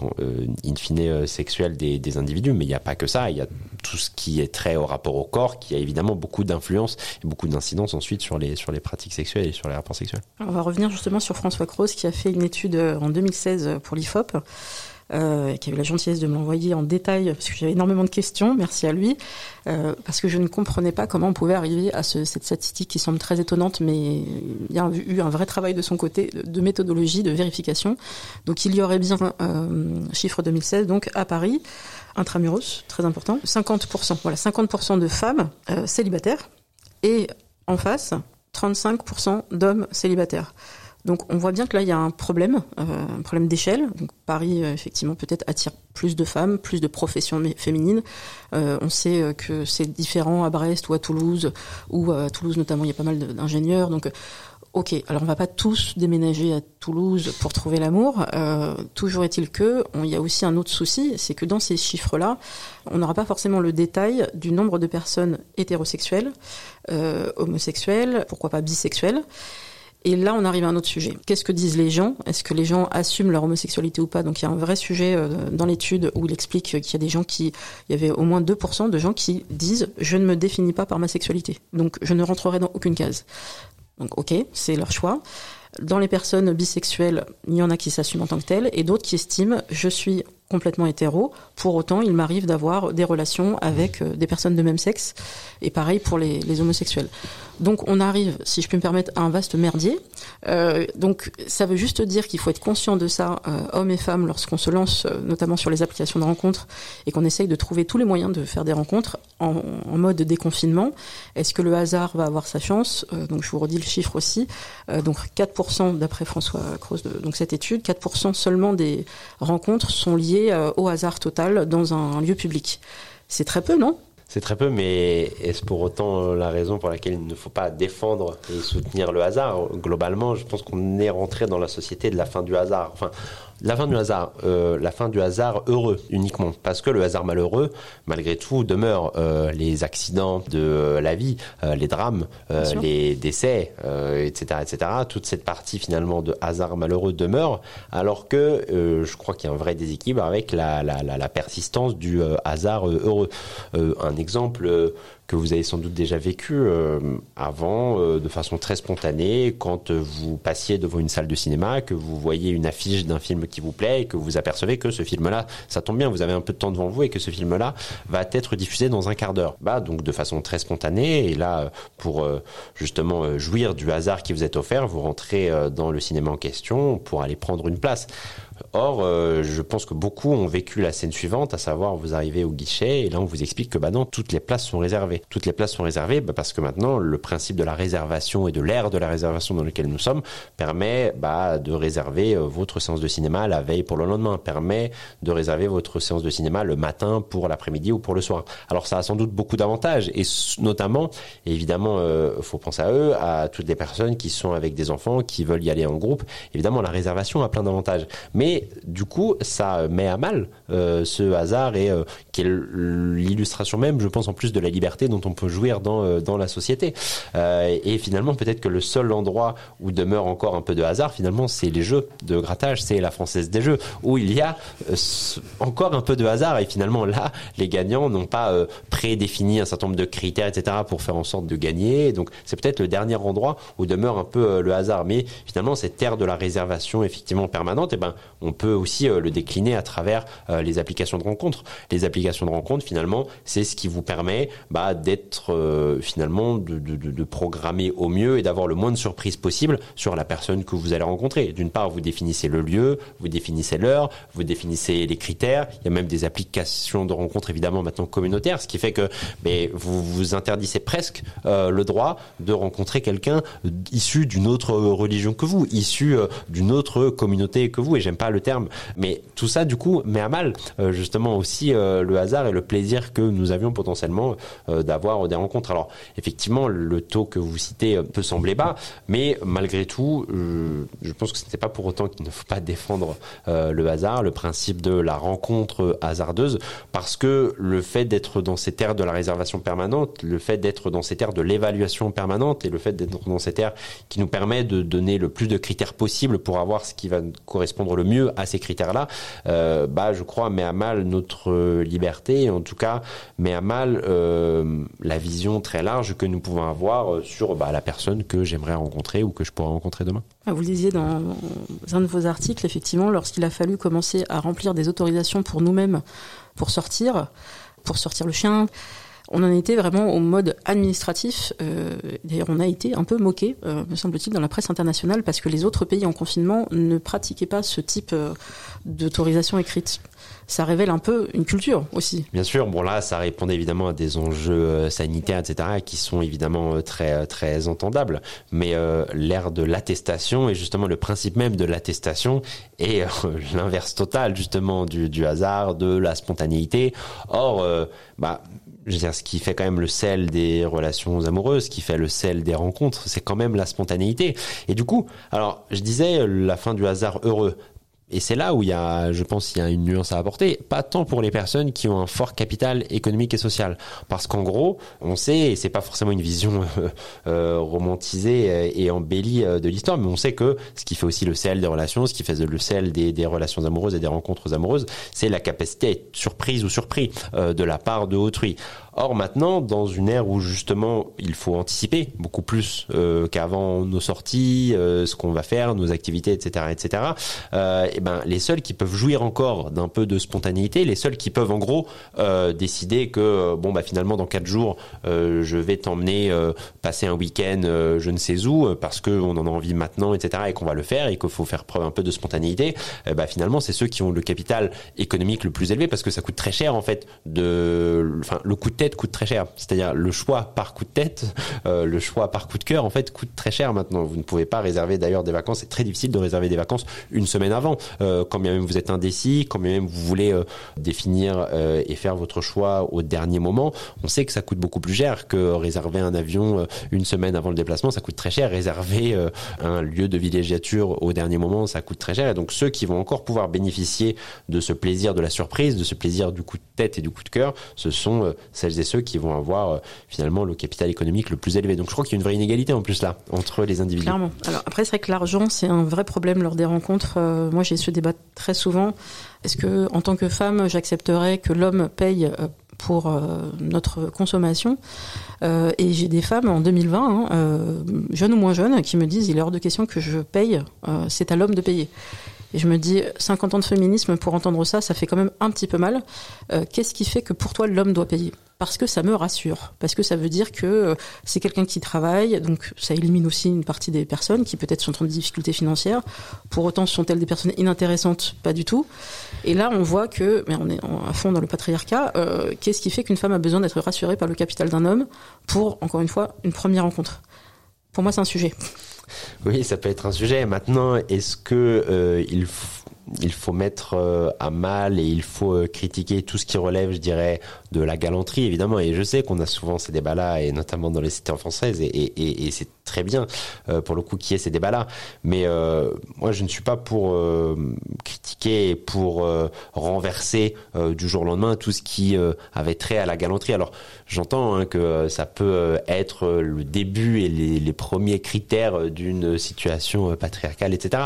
in fine sexuelles des, des individus. Mais n'y a pas que ça. Il y a tout ce qui est trait au rapport au corps qui a évidemment beaucoup d'influence et beaucoup d'incidence ensuite sur les sur les pratiques sexuelles et sur les rapports sexuels. On va revenir justement sur François Croce qui a fait une étude euh, en 2016 pour l'IFOP, euh, qui a eu la gentillesse de me l'envoyer en détail parce que j'avais énormément de questions, merci à lui, euh, parce que je ne comprenais pas comment on pouvait arriver à ce- cette statistique qui semble très étonnante, mais il y a eu un vrai travail de son côté de, méthodologie, de vérification. Donc il y aurait bien, euh, chiffre 2016, donc à Paris, intramuros, très important, 50%, voilà, 50% de femmes euh, célibataires et en face, 35% d'hommes célibataires. Donc on voit bien que là il y a un problème, euh, un problème d'échelle. Paris euh, effectivement peut-être attire plus de femmes, plus de professions féminines. On sait que c'est différent à Brest ou à Toulouse, ou à Toulouse notamment il y a pas mal d'ingénieurs. Donc ok, alors on va pas tous déménager à Toulouse pour trouver l'amour. Euh, toujours est-il que il y a aussi un autre souci, c'est que dans ces chiffres-là, on n'aura pas forcément le détail du nombre de personnes hétérosexuelles, euh, homosexuelles, pourquoi pas bisexuelles. Et là, on arrive à un autre sujet. Qu'est-ce que disent les gens? Est-ce que les gens assument leur homosexualité ou pas? Donc, il y a un vrai sujet euh, dans l'étude où il explique qu'il y a des gens qui, il y avait au moins 2% de gens qui disent je ne me définis pas par ma sexualité, donc je ne rentrerai dans aucune case. Donc, ok, c'est leur choix. Dans les personnes bisexuelles, il y en a qui s'assument en tant que telles et d'autres qui estiment je suis complètement hétéro. Pour autant, il m'arrive d'avoir des relations avec euh, des personnes de même sexe et pareil pour les, les homosexuels. Donc on arrive, si je puis me permettre, à un vaste merdier. Euh, donc ça veut juste dire qu'il faut être conscient de ça, euh, hommes et femmes, lorsqu'on se lance euh, notamment sur les applications de rencontres et qu'on essaye de trouver tous les moyens de faire des rencontres en, en mode déconfinement. Est-ce que le hasard va avoir sa chance? Donc je vous redis le chiffre aussi. Donc 4% d'après François Croce, de donc cette étude, 4% seulement des rencontres sont liées au hasard total dans un lieu public. C'est très peu, non? C'est très peu, mais est-ce pour autant euh, la raison pour laquelle il ne faut pas défendre et soutenir le hasard? Globalement, je pense qu'on est rentré dans la société de la fin du hasard. Enfin, la fin du hasard, euh, la fin du hasard heureux uniquement, parce que le hasard malheureux, malgré tout, demeure euh, les accidents de euh, la vie, euh, les drames, euh, les décès, euh, etc., etc. Toute cette partie finalement de hasard malheureux demeure, alors que euh, je crois qu'il y a un vrai déséquilibre avec la, la, la, la persistance du hasard heureux. Euh, un exemple euh, que vous avez sans doute déjà vécu avant de façon très spontanée quand vous passiez devant une salle de cinéma, que vous voyez une affiche d'un film qui vous plaît et que vous apercevez que ce film-là, ça tombe bien, vous avez un peu de temps devant vous et que ce film-là va être diffusé dans un quart d'heure. Bah, donc de façon très spontanée et là, pour justement jouir du hasard qui vous est offert, vous rentrez dans le cinéma en question pour aller prendre une place. Or, euh, je pense que beaucoup ont vécu la scène suivante, à savoir vous arrivez au guichet et là on vous explique que bah non, toutes les places sont réservées. Toutes les places sont réservées bah, parce que maintenant le principe de la réservation et de l'ère de la réservation dans lequel nous sommes permet bah, de réserver euh, votre séance de cinéma la veille pour le lendemain, permet de réserver votre séance de cinéma le matin pour l'après-midi ou pour le soir. Alors ça a sans doute beaucoup d'avantages et notamment, évidemment, euh, faut penser à eux, à toutes les personnes qui sont avec des enfants, qui veulent y aller en groupe. Évidemment, la réservation a plein d'avantages, mais du coup, ça met à mal euh, ce hasard et euh, qui est l'illustration même, je pense, en plus de la liberté dont on peut jouir dans, euh, dans la société. et finalement, peut-être que le seul endroit où demeure encore un peu de hasard, finalement, c'est les jeux de grattage, c'est la française des jeux, où il y a encore un peu de hasard. Et finalement, là, les gagnants n'ont pas prédéfini un certain nombre de critères, etc., pour faire en sorte de gagner. Donc, c'est peut-être le dernier endroit où demeure un peu le hasard. Mais finalement, cette terre de la réservation, effectivement, permanente, et eh ben, on peut aussi euh, le décliner à travers euh, les applications de rencontres. Les applications de rencontres, finalement, c'est ce qui vous permet bah, d'être euh, finalement de, programmer au mieux et d'avoir le moins de surprises possible sur la personne que vous allez rencontrer. D'une part, vous définissez le lieu, vous définissez l'heure, vous définissez les critères. Il y a même des applications de rencontres évidemment maintenant communautaires, ce qui fait que mais vous vous interdisez presque le droit de rencontrer quelqu'un issu d'une autre religion que vous, issu d'une autre communauté que vous. Le terme. Mais tout ça, du coup, met à mal euh, justement aussi euh, le hasard et le plaisir que nous avions potentiellement euh, d'avoir des rencontres. Alors, effectivement, le taux que vous citez peut sembler bas, mais malgré tout, je pense que ce n'était pas pour autant qu'il ne faut pas défendre le hasard, le principe de la rencontre hasardeuse, parce que le fait d'être dans ces terres de la réservation permanente, le fait d'être dans ces terres de l'évaluation permanente et le fait d'être dans ces terres qui nous permet de donner le plus de critères possibles pour avoir ce qui va correspondre le mieux à ces critères-là, euh, bah, je crois, met à mal notre liberté, en tout cas, met à mal euh, la vision très large que nous pouvons avoir sur bah, la personne que j'aimerais rencontrer ou que je pourrais rencontrer demain. Ah, vous le disiez dans un de vos articles, effectivement, lorsqu'il a fallu commencer à remplir des autorisations pour nous-mêmes pour sortir, pour sortir le chien, on en était vraiment au mode administratif. Euh, d'ailleurs, on a été un peu moqué, euh, me semble-t-il, dans la presse internationale parce que les autres pays en confinement ne pratiquaient pas ce type euh, d'autorisation écrite. Ça révèle un peu une culture aussi. Bien sûr, bon là, ça répondait évidemment à des enjeux sanitaires, etc., qui sont évidemment très très entendables. Mais l'ère de l'attestation et justement le principe même de l'attestation est l'inverse total justement du, du, hasard, de la spontanéité. Or, bah je veux dire, ce qui fait quand même le sel des relations amoureuses, ce qui fait le sel des rencontres, c'est quand même la spontanéité. Et du coup, alors, je disais la fin du hasard heureux. Et c'est là où il y a, je pense, il y a une nuance à apporter. Pas tant pour les personnes qui ont un fort capital économique et social, parce qu'en gros, on sait, et c'est pas forcément une vision euh, euh, romantisée et embellie euh, de l'histoire, mais on sait que ce qui fait aussi le sel des relations, ce qui fait le sel des, des relations amoureuses et des rencontres amoureuses, c'est la capacité à être surprise ou surpris de la part de autrui. Or maintenant, dans une ère où justement il faut anticiper beaucoup plus euh, qu'avant nos sorties, euh, ce qu'on va faire, nos activités, etc., etc. Euh, et ben les seuls qui peuvent jouir encore d'un peu de spontanéité, les seuls qui peuvent en gros décider que bon bah finalement dans quatre jours je vais t'emmener passer un week-end je ne sais où parce que on en a envie maintenant, etc. et qu'on va le faire et qu'il faut faire preuve un peu de spontanéité. bah finalement c'est ceux qui ont le capital économique le plus élevé parce que ça coûte très cher en fait de, enfin le coût de tête coûte très cher. C'est-à-dire le choix par coup de tête, euh, le choix par coup de cœur, en fait, coûte très cher maintenant. Vous ne pouvez pas réserver d'ailleurs des vacances. C'est très difficile de réserver des vacances une semaine avant. Euh, quand bien même vous êtes indécis, quand bien même vous voulez euh, définir et faire votre choix au dernier moment, on sait que ça coûte beaucoup plus cher que réserver un avion une semaine avant le déplacement. Ça coûte très cher. Réserver un lieu de villégiature au dernier moment, ça coûte très cher. Et donc ceux qui vont encore pouvoir bénéficier de ce plaisir de la surprise, de ce plaisir du coup de tête et du coup de cœur, ce sont celles et ceux qui vont avoir euh, finalement le capital économique le plus élevé. Donc je crois qu'il y a une vraie inégalité en plus là entre les individus. Clairement. Alors après c'est vrai que l'argent c'est un vrai problème lors des rencontres. Euh, moi j'ai ce débat très souvent. Est-ce que en tant que femme j'accepterais que l'homme paye euh, pour notre consommation? et j'ai des femmes en 2020, hein, jeunes ou moins jeunes, qui me disent il est hors de question que je paye, c'est à l'homme de payer. Et je me dis, 50 ans de féminisme, pour entendre ça, ça fait quand même un petit peu mal. Qu'est-ce qui fait que pour toi, l'homme doit payer? Parce que ça me rassure. Parce que ça veut dire que euh, c'est quelqu'un qui travaille, donc ça élimine aussi une partie des personnes qui peut-être sont en difficulté financière. Pour autant, sont-elles des personnes inintéressantes? Pas du tout. Et là, on voit que, mais on est à fond dans le patriarcat, euh, qu'est-ce qui fait qu'une femme a besoin d'être rassurée par le capital d'un homme pour, encore une fois, une première rencontre? Pour moi, c'est un sujet. Oui, ça peut être un sujet. Maintenant, est-ce que euh, il il faut mettre euh, à mal et il faut euh, critiquer tout ce qui relève, je dirais, de la galanterie, évidemment. Et je sais qu'on a souvent ces débats-là, et notamment dans les cités françaises, et, et, et c'est très bien, euh, pour le coup, qu'il y ait ces débats-là. Mais moi, je ne suis pas pour critiquer et pour renverser du jour au lendemain tout ce qui avait trait à la galanterie. Alors, j'entends hein, que ça peut être le début et les, les premiers critères d'une situation patriarcale, etc.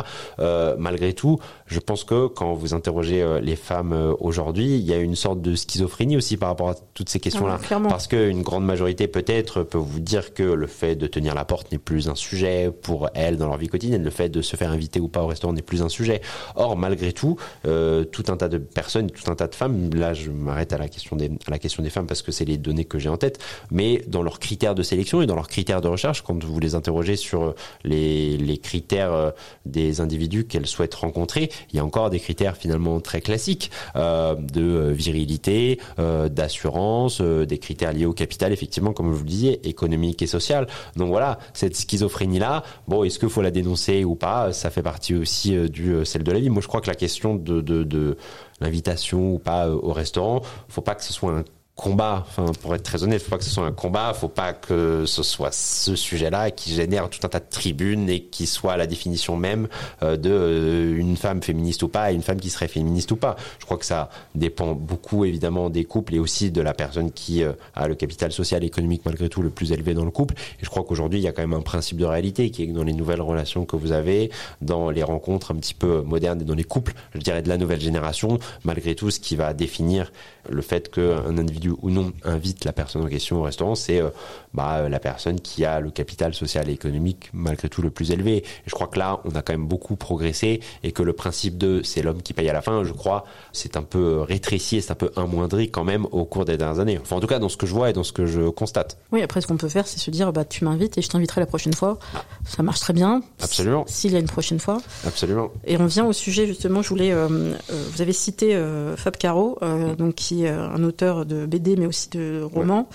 malgré tout, je pense que quand vous interrogez euh, les femmes euh, aujourd'hui, il y a une sorte de schizophrénie aussi par rapport à toutes ces questions-là. Parce qu'une grande majorité peut-être peut vous dire que le fait de tenir la porte plus un sujet pour elles dans leur vie quotidienne, le fait de se faire inviter ou pas au restaurant n'est plus un sujet. Or, malgré tout, euh, tout un tas de personnes, tout un tas de femmes, là je m'arrête à la question des la question des femmes parce que c'est les données que j'ai en tête, mais dans leurs critères de sélection et dans leurs critères de recherche, quand vous les interrogez sur les, critères des individus qu'elles souhaitent rencontrer, il y a encore des critères finalement très classiques euh, de euh, virilité, euh, d'assurance, des critères liés au capital, effectivement, comme vous le disiez, économique et social. Donc voilà, cette schizophrénie-là, bon, est-ce qu'il faut la dénoncer ou pas? Ça fait partie aussi du celle de la vie. Moi, je crois que la question de, de, l'invitation ou pas au restaurant, faut pas que ce soit un combat. Enfin, pour être très honnête, faut pas que ce soit un combat. Faut pas que ce soit ce sujet-là qui génère tout un tas de tribunes et qui soit la définition même euh, de euh, une femme féministe ou pas et une femme qui serait féministe ou pas. Je crois que ça dépend beaucoup évidemment des couples et aussi de la personne qui euh, a le capital social et économique malgré tout le plus élevé dans le couple. Et je crois qu'aujourd'hui, il y a quand même un principe de réalité qui est que dans les nouvelles relations que vous avez, dans les rencontres un petit peu modernes et dans les couples, je dirais de la nouvelle génération, malgré tout, ce qui va définir le fait qu'un individu ou non invite la personne en question au restaurant, c'est euh, bah, la personne qui a le capital social et économique malgré tout le plus élevé. Et je crois que là, on a quand même beaucoup progressé et que le principe de c'est l'homme qui paye à la fin, je crois, c'est un peu rétréci et c'est un peu amoindri quand même au cours des dernières années. Enfin, en tout cas, dans ce que je vois et dans ce que je constate. Oui, après, ce qu'on peut faire, c'est se dire, bah, tu m'invites et je t'inviterai la prochaine fois. Ça marche très bien. Absolument. S'il y a une prochaine fois. Absolument. Et on vient au sujet, justement, je voulais, euh, euh, vous avez cité Fab Caro, donc qui est un auteur de BD mais aussi de romans,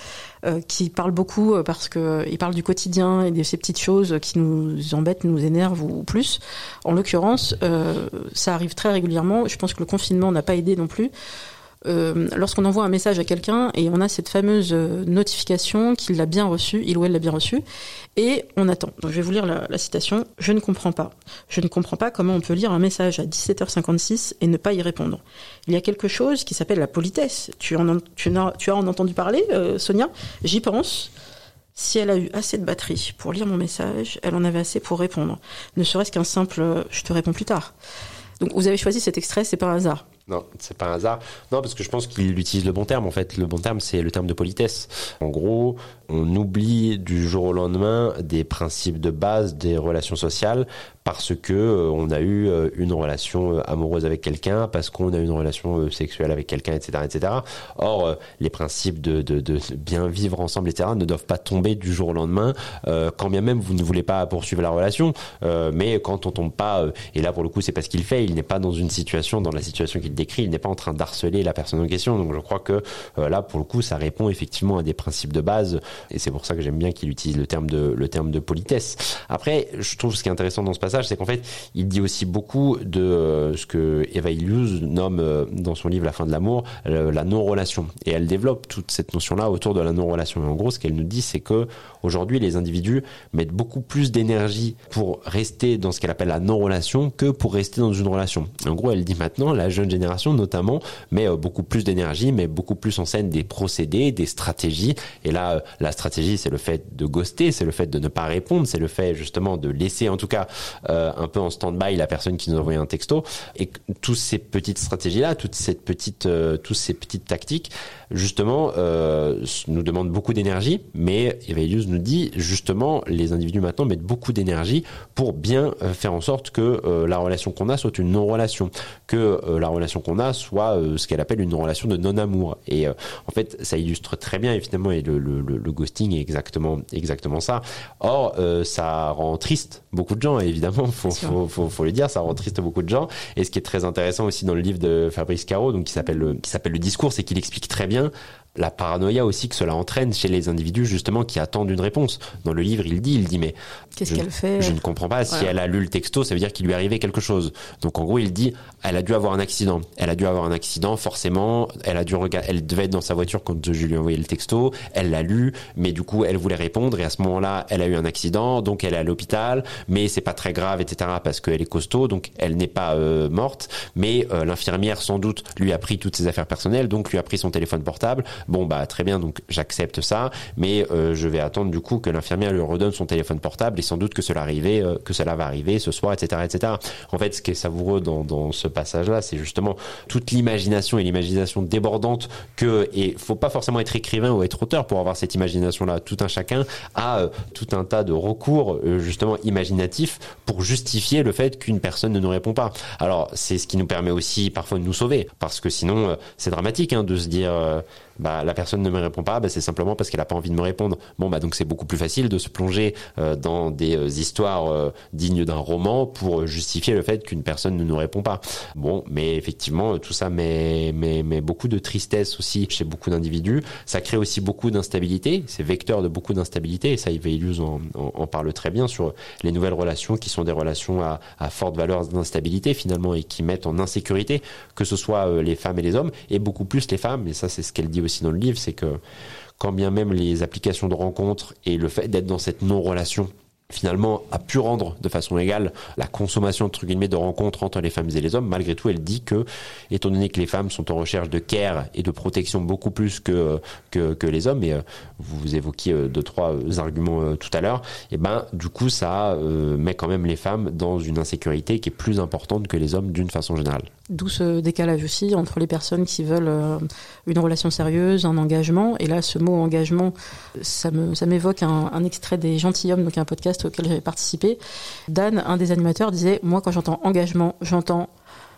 euh, qui parle beaucoup euh, parce que euh, il parle du quotidien et de ces petites choses qui nous embêtent, nous énervent ou plus. En l'occurrence, ça arrive très régulièrement. Je pense que le confinement n'a pas aidé non plus. Euh, lorsqu'on envoie un message à quelqu'un et on a cette fameuse euh, notification qu'il l'a bien reçu, il ou elle l'a bien reçu, et on attend. Donc je vais vous lire la, citation. Je ne comprends pas. Je ne comprends pas comment on peut lire un message à 17h56 et ne pas y répondre. Il y a quelque chose qui s'appelle la politesse. Tu, en, tu, as, tu as en entendu parler, euh, Sonia? J'y pense. Si elle a eu assez de batterie pour lire mon message, elle en avait assez pour répondre. Ne serait-ce qu'un simple je te réponds plus tard. Donc vous avez choisi cet extrait, c'est par hasard. Non, c'est pas un hasard. Non, parce que je pense qu'il utilise le bon terme. En fait, le bon terme, c'est le terme de politesse. En gros, on oublie du jour au lendemain des principes de base des relations sociales parce que euh, on a eu euh, une relation euh, amoureuse avec quelqu'un, parce qu'on a eu une relation sexuelle avec quelqu'un, etc., etc. Or, les principes de, de, bien vivre ensemble, etc., ne doivent pas tomber du jour au lendemain, quand bien même vous ne voulez pas poursuivre la relation. mais quand on tombe pas, et là pour le coup, c'est parce qu'il fait, il n'est pas dans une situation, dans la situation qu'il décrit, il n'est pas en train d'harceler la personne en question. Donc, je crois que là, pour le coup, ça répond effectivement à des principes de base, et c'est pour ça que j'aime bien qu'il utilise le terme de le terme de politesse. Après, je trouve ce qui est intéressant dans ce passage c'est qu'en fait, il dit aussi beaucoup de euh, ce que Eva Illouz nomme euh, dans son livre La fin de l'amour, euh, la non-relation. Et elle développe toute cette notion-là autour de la non-relation. En gros, ce qu'elle nous dit, c'est que aujourd'hui, les individus mettent beaucoup plus d'énergie pour rester dans ce qu'elle appelle la non-relation que pour rester dans une relation. En gros, elle dit maintenant, la jeune génération notamment met beaucoup plus d'énergie, met beaucoup plus en scène des procédés, des stratégies. Et là, la stratégie, c'est le fait de ghoster, c'est le fait de ne pas répondre, c'est le fait justement de laisser en tout cas euh, un peu en stand-by la personne qui nous a envoyé un texto. Et toutes ces petites stratégies-là, toutes ces euh, toutes ces petites tactiques justement, euh, nous demande beaucoup d'énergie, mais Evelius nous dit justement, les individus maintenant mettent beaucoup d'énergie pour bien euh, faire en sorte que euh, la relation qu'on a soit une non-relation, que la relation qu'on a soit ce qu'elle appelle une relation de non-amour. Et en fait, ça illustre très bien, évidemment, et le, le, le, ghosting est exactement, exactement ça. Or, ça rend triste beaucoup de gens, évidemment, faut, faut, faut, faut, le dire, ça rend triste beaucoup de gens. Et ce qui est très intéressant aussi dans le livre de Fabrice Caro, donc qui s'appelle qui s'appelle le discours, c'est qu'il explique très bien med. La paranoïa aussi que cela entraîne chez les individus justement qui attendent une réponse. Dans le livre, il dit, il dit mais qu'est-ce qu'elle fait? Je ne comprends pas. Si elle a lu le texto, ça veut dire qu'il lui est arrivé quelque chose. Donc en gros, il dit, elle a dû avoir un accident. Elle a dû avoir un accident, forcément. Elle a dû regarder. Elle devait être dans sa voiture quand je lui ai envoyé le texto. Elle l'a lu, mais du coup, elle voulait répondre et à ce moment-là, elle a eu un accident, donc elle est à l'hôpital. Mais c'est pas très grave, etc. Parce qu'elle est costaud, donc elle n'est pas euh, morte. Mais euh, l'infirmière sans doute lui a pris toutes ses affaires personnelles, donc lui a pris son téléphone portable. Bon bah très bien donc j'accepte ça, mais euh, je vais attendre du coup que l'infirmière lui redonne son téléphone portable et sans doute que cela euh, que cela va arriver ce soir, etc., etc. En fait, ce qui est savoureux dans, dans ce passage-là, c'est justement toute l'imagination et l'imagination débordante que et faut pas forcément être écrivain ou être auteur pour avoir cette imagination-là. Tout un chacun a euh, tout un tas de recours justement imaginatifs pour justifier le fait qu'une personne ne nous répond pas. Alors c'est ce qui nous permet aussi parfois de nous sauver, parce que sinon c'est dramatique hein, de se dire bah, la personne ne me répond pas, bah, c'est simplement parce qu'elle n'a pas envie de me répondre. Bon, bah donc c'est beaucoup plus facile de se plonger euh, dans des euh, histoires euh, dignes d'un roman pour justifier le fait qu'une personne ne nous répond pas. Bon, mais effectivement, tout ça met, met, met beaucoup de tristesse aussi chez beaucoup d'individus. Ça crée aussi beaucoup d'instabilité. C'est vecteur de beaucoup d'instabilité. Et ça, Yves en, en, en, parle très bien sur les nouvelles relations qui sont des relations à, à forte valeur d'instabilité finalement et qui mettent en insécurité que ce soit les femmes et les hommes et beaucoup plus les femmes. Et ça, c'est ce qu'elle dit aussi dans le livre, c'est que quand bien même les applications de rencontres et le fait d'être dans cette non-relation finalement a pu rendre de façon égale la consommation entre guillemets de rencontres entre les femmes et les hommes. Malgré tout, elle dit que, étant donné que les femmes sont en recherche de care et de protection beaucoup plus que que, que les hommes, et euh, vous évoquiez euh, deux trois euh, arguments tout à l'heure, et eh ben du coup ça met quand même les femmes dans une insécurité qui est plus importante que les hommes d'une façon générale. D'où ce décalage aussi entre les personnes qui veulent euh, une relation sérieuse, un engagement. Et là, ce mot engagement, ça me ça m'évoque un, un, extrait des Gentilhommes, donc un podcast auquel j'avais participé. Dan, un des animateurs, disait moi quand j'entends engagement, j'entends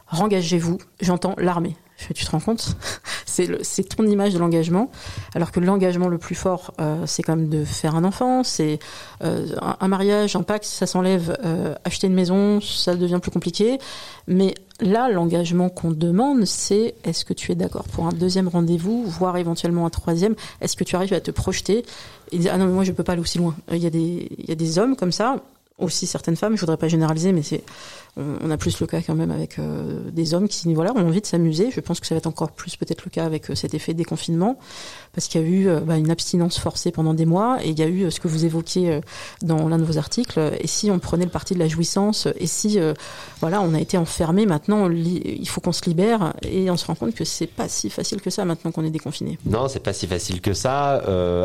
rengagez-vous, j'entends l'armée. Tu te rends compte C'est ton image de l'engagement, alors que l'engagement le plus fort, euh, c'est quand même de faire un enfant, c'est euh, un, mariage, un pacte, ça s'enlève, euh, acheter une maison, ça devient plus compliqué. Mais là, l'engagement qu'on demande, c'est est-ce que tu es d'accord pour un deuxième rendez-vous, voire éventuellement un troisième? Est-ce que tu arrives à te projeter? Et dire ah non mais moi je peux pas aller aussi loin. Il y a des il y a des hommes comme ça, aussi certaines femmes. Je voudrais pas généraliser, mais c'est on, a plus le cas quand même avec euh, des hommes qui voilà ont envie de s'amuser. Je pense que ça va être encore plus peut-être le cas avec euh, cet effet déconfinement, parce qu'il y a eu euh, bah, une abstinence forcée pendant des mois, et il y a eu ce que vous évoquiez dans l'un de vos articles. Et si on prenait le parti de la jouissance, et si voilà on a été enfermé, maintenant il faut qu'on se libère, et on se rend compte que c'est pas si facile que ça maintenant qu'on est déconfiné. Non, c'est pas si facile que ça.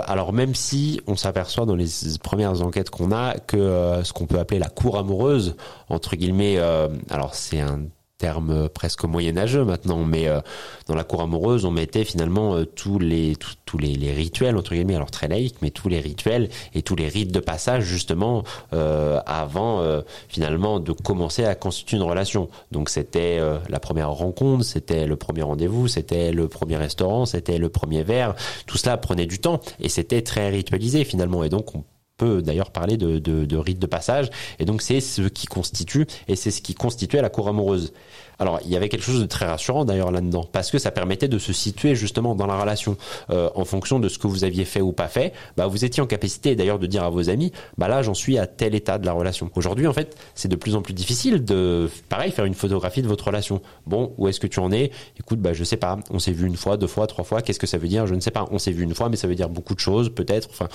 alors même si on s'aperçoit dans les premières enquêtes qu'on a que ce qu'on peut appeler la cour amoureuse entre guillemets euh, alors c'est un terme presque moyenâgeux maintenant, mais euh, dans la cour amoureuse, on mettait finalement euh, tous les tous, les, rituels entre guillemets, alors très laïques, mais tous les rituels et tous les rites de passage justement avant finalement de commencer à constituer une relation. Donc c'était la première rencontre, c'était le premier rendez-vous, c'était le premier restaurant, c'était le premier verre. Tout cela prenait du temps et c'était très ritualisé finalement, et donc on peut d'ailleurs parler de, de, de rite de passage. Et donc c'est ce qui constitue, et c'est ce qui constituait la cour amoureuse. Alors, il y avait quelque chose de très rassurant d'ailleurs là-dedans, parce que ça permettait de se situer justement dans la relation euh, en fonction de ce que vous aviez fait ou pas fait. Bah, vous étiez en capacité d'ailleurs de dire à vos amis, bah là, j'en suis à tel état de la relation. Aujourd'hui, en fait, c'est de plus en plus difficile de, pareil, faire une photographie de votre relation. Bon, où est-ce que tu en es? Écoute, bah je sais pas. On s'est vu une fois, deux fois, trois fois. Qu'est-ce que ça veut dire? Je ne sais pas. On s'est vu une fois, mais ça veut dire beaucoup de choses, peut-être. Enfin,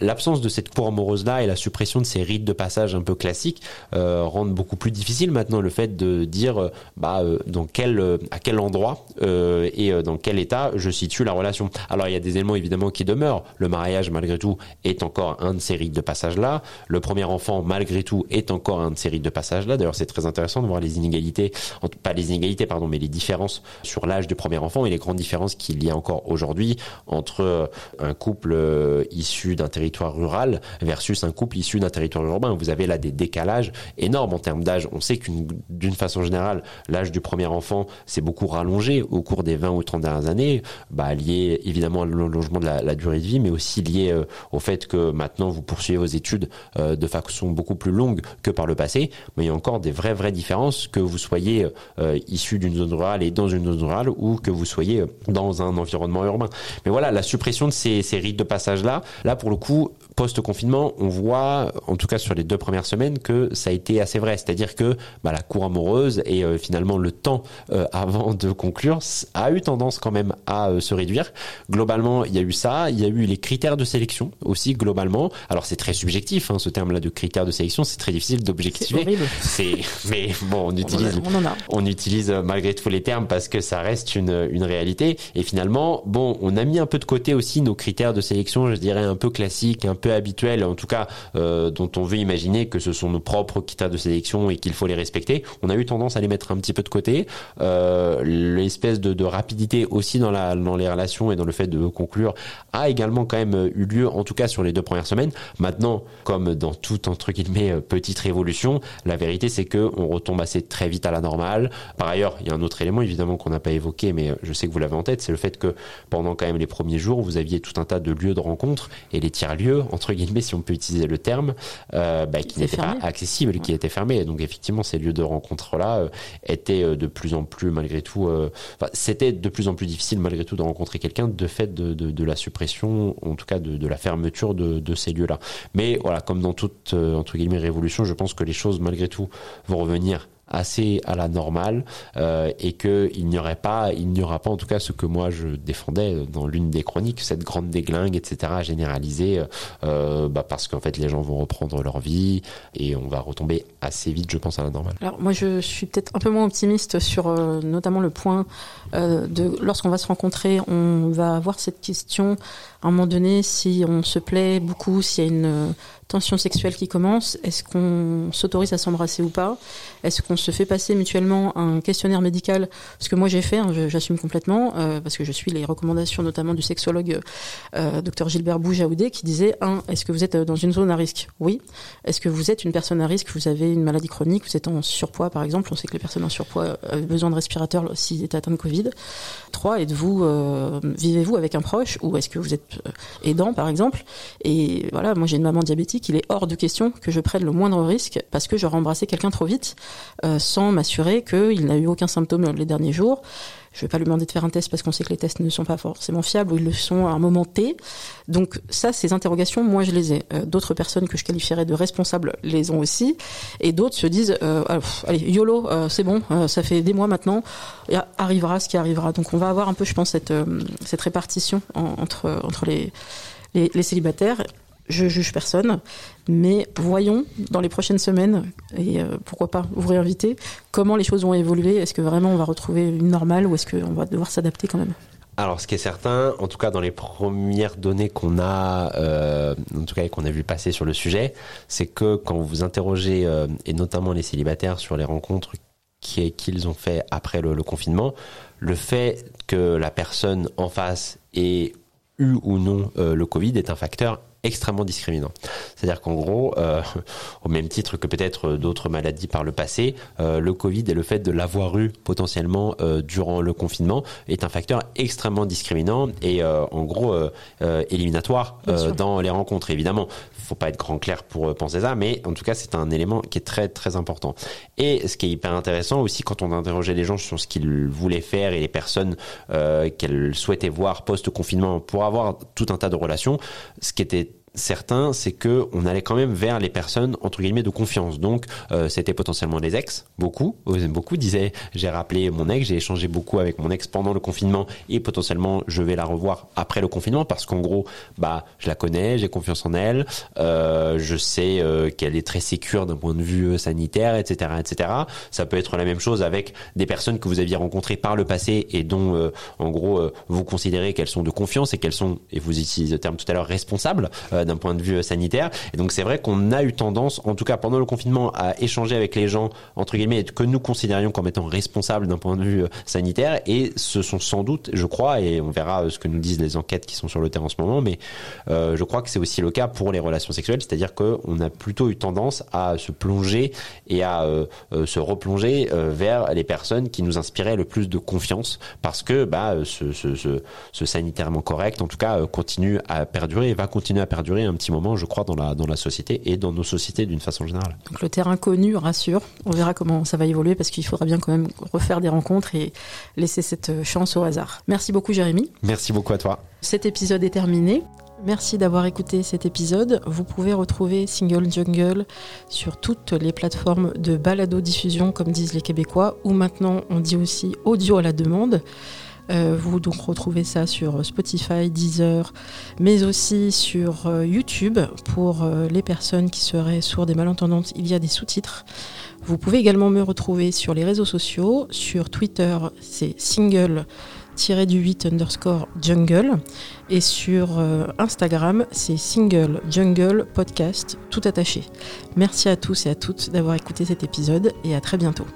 l'absence de cette cour cour amoureuse là et la suppression de ces rites de passage un peu classiques euh, rendent beaucoup plus difficile maintenant le fait de dire euh, bah euh, dans quel à quel endroit et dans quel état je situe la relation. Alors il y a des éléments évidemment qui demeurent. Le mariage malgré tout est encore un de ces rites de passage là. Le premier enfant malgré tout est encore un de ces rites de passage là. D'ailleurs c'est très intéressant de voir les inégalités, pas les inégalités pardon, mais les différences sur l'âge du premier enfant et les grandes différences qu'il y a encore aujourd'hui entre un couple issu d'un territoire rural versus un couple issu d'un territoire urbain. Vous avez là des décalages énormes en termes d'âge. On sait qu'une d'une façon générale, l'âge du premier enfant s'est beaucoup rallongé au cours des 20 ou 30 dernières années, bah, lié évidemment à l'allongement de la, durée de vie, mais aussi lié euh, au fait que maintenant vous poursuivez vos études euh, de façon beaucoup plus longue que par le passé. Mais il y a encore des vraies vraies différences que vous soyez euh, issu d'une zone rurale et dans une zone rurale ou que vous soyez dans un environnement urbain. Mais voilà, la suppression de ces, ces rites de passage là, là pour le coup, post-confinement, on voit, en tout cas sur les deux premières semaines, que ça a été assez vrai. C'est-à-dire que bah, la cour amoureuse et euh, finalement le temps euh, avant de conclure a eu tendance quand même à euh, se réduire. Globalement, il y a eu ça. Il y a eu les critères de sélection aussi globalement. Alors c'est très subjectif, hein, ce terme-là de critères de sélection. C'est très difficile d'objectiver. C'est mais bon, on utilise, on, on, utilise malgré tout les termes parce que ça reste une, une réalité. Et finalement, bon, on a mis un peu de côté aussi nos critères de sélection, je dirais un peu classiques, un peu habituels, en tout cas euh, dont on veut imaginer que ce sont nos propres critères de sélection et qu'il faut les respecter. On a eu tendance à les mettre un petit peu de côté. Euh, L'espèce de, rapidité aussi dans, les relations et dans le fait de conclure a également quand même eu lieu, en tout cas sur les deux premières semaines. Maintenant, comme dans toute entre guillemets petite révolution, la vérité c'est que on retombe assez très vite à la normale. Par ailleurs, il y a un autre élément évidemment qu'on n'a pas évoqué, mais je sais que vous l'avez en tête, c'est le fait que pendant quand même les premiers jours, vous aviez tout un tas de lieux de rencontre et les tiers-lieux entre guillemets, si on peut utiliser le terme, euh, bah, qui n'étaient pas accessibles, qui étaient fermés. donc effectivement, ces lieux de rencontre-là euh, étaient euh, de plus en plus, malgré tout, c'était de plus en plus difficile malgré tout de rencontrer quelqu'un de fait de, la suppression, en tout cas de, la fermeture de, ces lieux-là. Mais voilà, comme dans toute entre guillemets révolution, je pense que les choses malgré tout vont revenir assez à la normale euh, et que il n'y aurait pas, il n'y aura pas en tout cas ce que moi je défendais dans l'une des chroniques, cette grande déglingue, etc. généralisée, euh, bah parce qu'en fait les gens vont reprendre leur vie et on va retomber assez vite, je pense, à la normale. Alors moi je suis peut-être un peu moins optimiste sur euh, notamment le point euh, de lorsqu'on va se rencontrer, on va avoir cette question à un moment donné si on se plaît beaucoup, s'il y a une tension sexuelle qui commence, est-ce qu'on s'autorise à s'embrasser ou pas? Est-ce qu'on se fait passer mutuellement un questionnaire médical? Ce que moi j'ai fait, hein, j'assume complètement, euh, parce que je suis les recommandations notamment du sexologue euh, Dr Gilbert Boujaoudé qui disait un, est-ce que vous êtes dans une zone à risque? Oui. Est-ce que vous êtes une personne à risque? Vous avez une maladie chronique? Vous êtes en surpoids par exemple? On sait que les personnes en surpoids ont besoin de respirateurs s'ils étaient atteints de Covid. Trois, êtes-vous euh, vivez-vous avec un proche? Ou est-ce que vous êtes euh, aidant par exemple Et voilà, moi j'ai une maman diabétique qu'il est hors de question que je prenne le moindre risque parce que j'aurais embrassé quelqu'un trop vite euh, sans m'assurer qu'il n'a eu aucun symptôme les derniers jours. Je vais pas lui demander de faire un test parce qu'on sait que les tests ne sont pas forcément fiables ou ils le sont à un moment T. Donc ça, ces interrogations, moi je les ai. Euh, d'autres personnes que je qualifierais de responsables les ont aussi, et d'autres se disent euh, ah, allez YOLO, c'est bon, ça fait des mois maintenant, et arrivera ce qui arrivera. Donc on va avoir un peu, je pense, cette cette répartition entre entre les les célibataires je juge personne, mais voyons dans les prochaines semaines, et euh, pourquoi pas vous réinviter, comment les choses vont évoluer. Est-ce que vraiment on va retrouver une normale ou est-ce qu'on va devoir s'adapter quand même? Alors, ce qui est certain, en tout cas dans les premières données qu'on a, euh, en tout cas qu'on a vu passer sur le sujet, c'est que quand vous interrogez, euh, et notamment les célibataires, sur les rencontres qu'ils ont fait après le, confinement, le fait que la personne en face ait eu ou non le Covid est un facteur extrêmement discriminant. C'est-à-dire qu'en gros, euh, au même titre que peut-être d'autres maladies par le passé, euh, le Covid et le fait de l'avoir eu potentiellement euh, durant le confinement est un facteur extrêmement discriminant et en gros éliminatoire dans les rencontres. Évidemment, faut pas être grand clair pour penser ça, mais en tout cas c'est un élément qui est très très important. Et ce qui est hyper intéressant aussi quand on interrogeait les gens sur ce qu'ils voulaient faire et les personnes qu'elles souhaitaient voir post-confinement pour avoir tout un tas de relations, ce qui était certain, c'est que on allait quand même vers les personnes entre guillemets de confiance. Donc euh, c'était potentiellement les ex, beaucoup, beaucoup disaient j'ai rappelé mon ex, j'ai échangé beaucoup avec mon ex pendant le confinement et potentiellement je vais la revoir après le confinement parce qu'en gros bah je la connais, j'ai confiance en elle, euh, je sais euh, qu'elle est très sécure d'un point de vue sanitaire, etc., etc. Ça peut être la même chose avec des personnes que vous aviez rencontrées par le passé et dont en gros vous considérez qu'elles sont de confiance et qu'elles sont et vous utilisez le terme tout à l'heure responsables d'un point de vue sanitaire. Et donc c'est vrai qu'on a eu tendance, en tout cas pendant le confinement, à échanger avec les gens entre guillemets que nous considérions comme étant responsables d'un point de vue euh, sanitaire. Et ce sont sans doute, je crois, et on verra euh, ce que nous disent les enquêtes qui sont sur le terrain en ce moment, mais euh, je crois que c'est aussi le cas pour les relations sexuelles, c'est-à-dire qu'on a plutôt eu tendance à se plonger et à se replonger vers les personnes qui nous inspiraient le plus de confiance, parce que bah, ce, ce sanitairement correct, en tout cas, continue à perdurer et va continuer à perdurer un petit moment, je crois, dans la, dans la société et dans nos sociétés d'une façon générale. Donc le terrain connu rassure. On verra comment ça va évoluer parce qu'il faudra bien quand même refaire des rencontres et laisser cette chance au hasard. Merci beaucoup Jérémy. Merci beaucoup à toi. Cet épisode est terminé. Merci d'avoir écouté cet épisode. Vous pouvez retrouver Single Jungle sur toutes les plateformes de balado-diffusion, comme disent les Québécois, ou maintenant on dit aussi audio à la demande. Euh, vous donc retrouvez ça sur Spotify, Deezer, mais aussi sur euh, YouTube pour euh, les personnes qui seraient sourdes et malentendantes. Il y a des sous-titres. Vous pouvez également me retrouver sur les réseaux sociaux. Sur Twitter, c'est single du 8 underscore jungle et sur Instagram c'est single jungle podcast tout attaché. Merci à tous et à toutes d'avoir écouté cet épisode et à très bientôt.